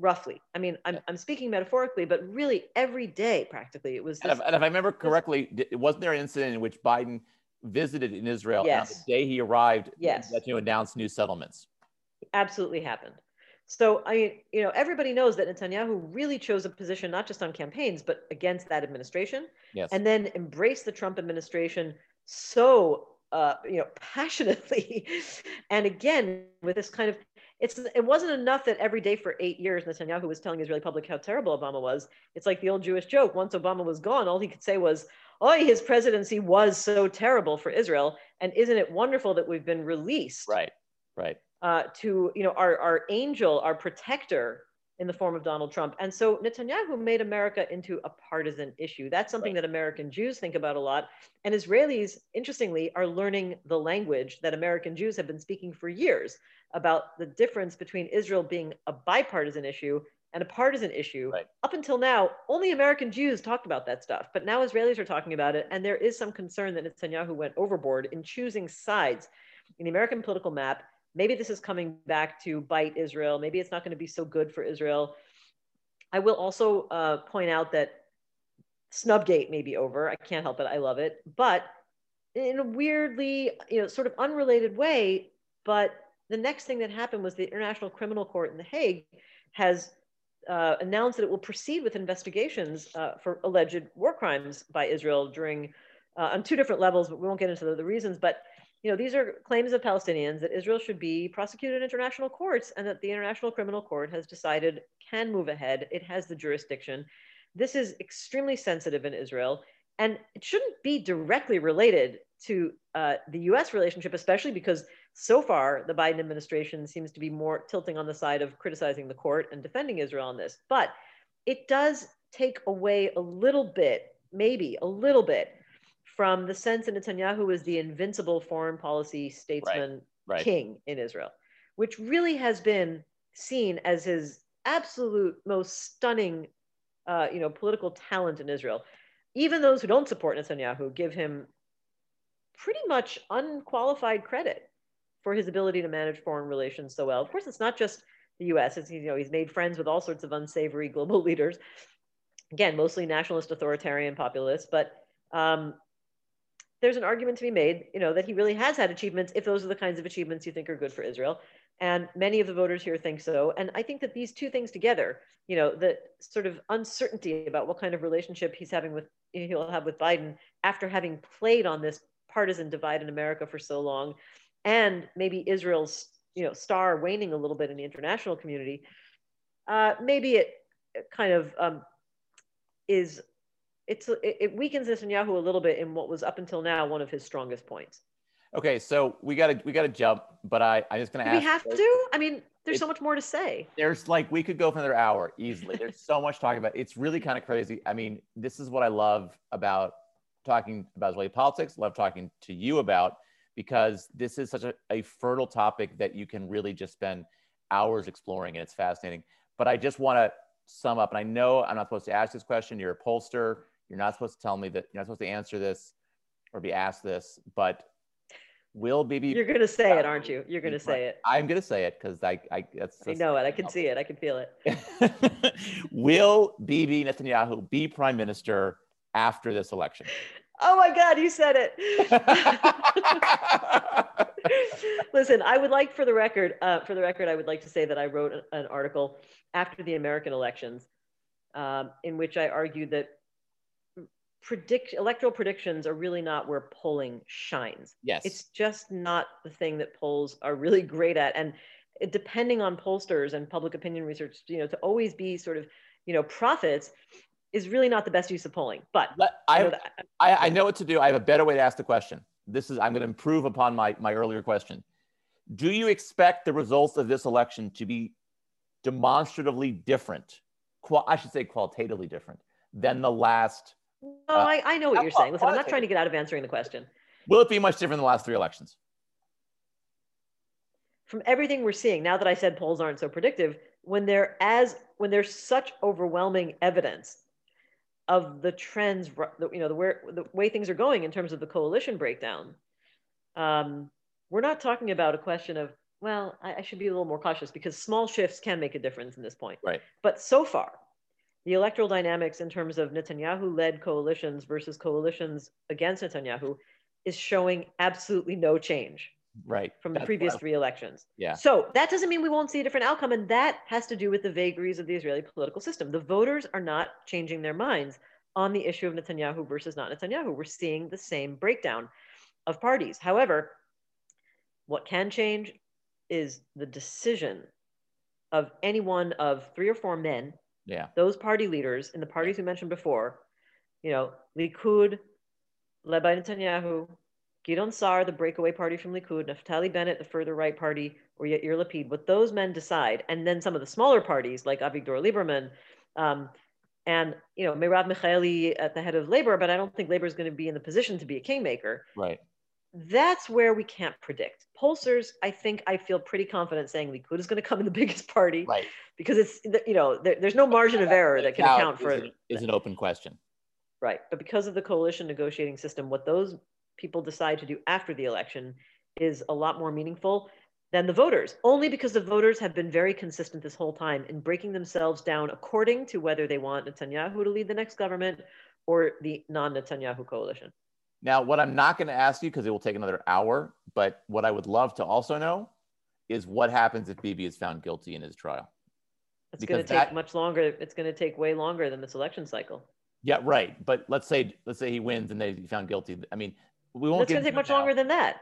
roughly. I mean, I'm, I'm speaking metaphorically, but really every day practically it was. This, and, if, and, if, I remember correctly, wasn't there an incident in which Biden visited in Israel yes. on the day he arrived? Yes. That you announced new settlements. Absolutely happened. So I mean, you know, everybody knows that Netanyahu really chose a position not just on campaigns but against that administration, yes. and then embraced the Trump administration so uh, you know passionately, and again with this kind of it's it wasn't enough that every day for eight years Netanyahu was telling Israeli public how terrible Obama was. It's like the old Jewish joke: once Obama was gone, all he could say was, "Oh, his presidency was so terrible for Israel." And isn't it wonderful that we've been released? Right, right. Uh, to you know our our angel, our protector in the form of Donald Trump. And so Netanyahu made America into a partisan issue. That's something right. that American Jews think about a lot. And Israelis, interestingly, are learning the language that American Jews have been speaking for years about the difference between Israel being a bipartisan issue and a partisan issue. Right. Up until now, only American Jews talked about that stuff, but now Israelis are talking about it. And there is some concern that Netanyahu went overboard in choosing sides in the American political map. Maybe this is coming back to bite Israel. Maybe it's not going to be so good for Israel. I will also uh, point out that Snubgate may be over. I can't help it. I love it. But in a weirdly, you know, sort of unrelated way, but the next thing that happened was the International Criminal Court in The Hague has uh, announced that it will proceed with investigations uh, for alleged war crimes by Israel during uh, on two different levels, but we won't get into the, the, reasons. But you know, these are claims of Palestinians that Israel should be prosecuted in international courts, and that the International Criminal Court has decided can move ahead. It has the jurisdiction. This is extremely sensitive in Israel, and it shouldn't be directly related to uh, the U.S. relationship, especially because so far, the Biden administration seems to be more tilting on the side of criticizing the court and defending Israel on this. But it does take away a little bit, maybe a little bit, from the sense that Netanyahu is the invincible foreign policy statesman, right. right. king in Israel, which really has been seen as his absolute most stunning, uh, you know, political talent in Israel. Even those who don't support Netanyahu give him pretty much unqualified credit for his ability to manage foreign relations so well. Of course, it's not just the U.S. It's you know he's made friends with all sorts of unsavory global leaders. Again, mostly nationalist, authoritarian, populists, but um, there's an argument to be made, you know, that he really has had achievements if those are the kinds of achievements you think are good for Israel. And many of the voters here think so. And I think that these two things together, you know, the sort of uncertainty about what kind of relationship he's having with he'll have with Biden after having played on this partisan divide in America for so long, and maybe Israel's you know star waning a little bit in the international community, uh, maybe it kind of um, is it's it weakens Netanyahu a little bit in what was up until now one of his strongest points. Okay, so we gotta we gotta jump, but I I'm just gonna Do ask. we have to? I mean, there's so much more to say. There's like we could go for another hour easily. There's so much talking about. It's really kind of crazy. I mean, this is what I love about talking about Israeli politics. Love talking to you about because this is such a, a fertile topic that you can really just spend hours exploring, and it's fascinating. But I just want to sum up, and I know I'm not supposed to ask this question. You're a pollster. You're not supposed to tell me that. You're not supposed to answer this or be asked this, but will Bibi? You're going to say it, aren't you? You're going to say it. I'm going to say it because I, I, that's, that's, I know it. I can see it. I can feel it. will Bibi Netanyahu be prime minister after this election? Oh my God, you said it. Listen, I would like for the record, uh, for the record, I would like to say that I wrote an article after the American elections um, in which I argued that predict electoral predictions are really not where polling shines. Yes. It's just not the thing that polls are really great at. And depending on pollsters and public opinion research, you know, to always be sort of, you know, prophets is really not the best use of polling. But I, know I, I know what to do. I have a better way to ask the question. This is I'm going to improve upon my, my earlier question. Do you expect the results of this election to be demonstratively different? Qual, I should say qualitatively different than the last no, uh, I, I know what you're saying. Listen, I'm not trying to get out of answering the question. Will it be much different than the last three elections? From everything we're seeing, now that I said polls aren't so predictive, when they're as when there's such overwhelming evidence of the trends, you know, the, where, the way things are going in terms of the coalition breakdown, um, we're not talking about a question of, well, I, I should be a little more cautious because small shifts can make a difference in this point. Right. But so far, the electoral dynamics in terms of Netanyahu led coalitions versus coalitions against Netanyahu is showing absolutely no change. Right. From the previous three elections. Yeah. So that doesn't mean we won't see a different outcome. And that has to do with the vagaries of the Israeli political system. The voters are not changing their minds on the issue of Netanyahu versus not Netanyahu. We're seeing the same breakdown of parties. However, what can change is the decision of any one of three or four men yeah. Those party leaders in the parties we mentioned before, you know, Likud, led by Netanyahu, Gideon Sa'ar, the breakaway party from Likud, Naftali Bennett, the further right party, or Yair Lapid, what those men decide, and then some of the smaller parties like Avigdor Lieberman, um, and you know, Merav Michaeli at the head of Labor, but I don't think Labor is going to be in the position to be a kingmaker. Right that's where we can't predict. Pollsters, I think I feel pretty confident saying Likud is going to come in the biggest party, right? Because it's you know there, there's no margin of error that can account for it. Is an open question, right? But because of the coalition negotiating system, what those people decide to do after the election is a lot more meaningful than the voters. Only because the voters have been very consistent this whole time in breaking themselves down according to whether they want Netanyahu to lead the next government or the non-Netanyahu coalition. Now, what I'm not going to ask you because it will take another hour, but what I would love to also know is what happens if Bibi is found guilty in his trial. It's going to take that, much longer. It's going to take way longer than this election cycle. Yeah, right. But let's say let's say he wins and they found guilty. I mean, we won't. It's going to take much now. longer than that.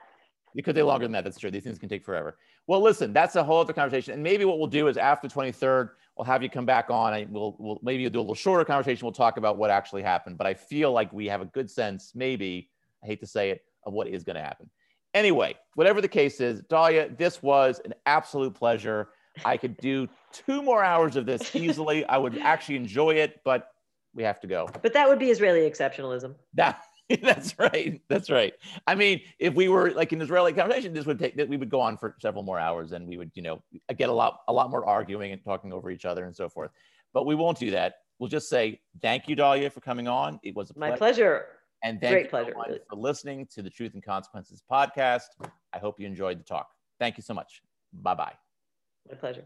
It could take longer than that. That's true. These things can take forever. Well, listen, that's a whole other conversation. And maybe what we'll do is after 23rd, we'll have you come back on. And we'll, we'll maybe we'll do a little shorter conversation. We'll talk about what actually happened. But I feel like we have a good sense, maybe, I hate to say it, of what is going to happen. Anyway, whatever the case is, Dahlia, this was an absolute pleasure. I could do two more hours of this easily. I would actually enjoy it, but we have to go. But that would be Israeli exceptionalism. That That's right. That's right. I mean, if we were like an Israeli conversation, this would take that we would go on for several more hours, and we would, you know, get a lot, a lot more arguing and talking over each other and so forth. But we won't do that. We'll just say thank you, Dahlia, for coming on. It was a my pleasure. And thank Great you pleasure. for listening to the Truth and Consequences podcast. I hope you enjoyed the talk. Thank you so much. Bye bye. My pleasure.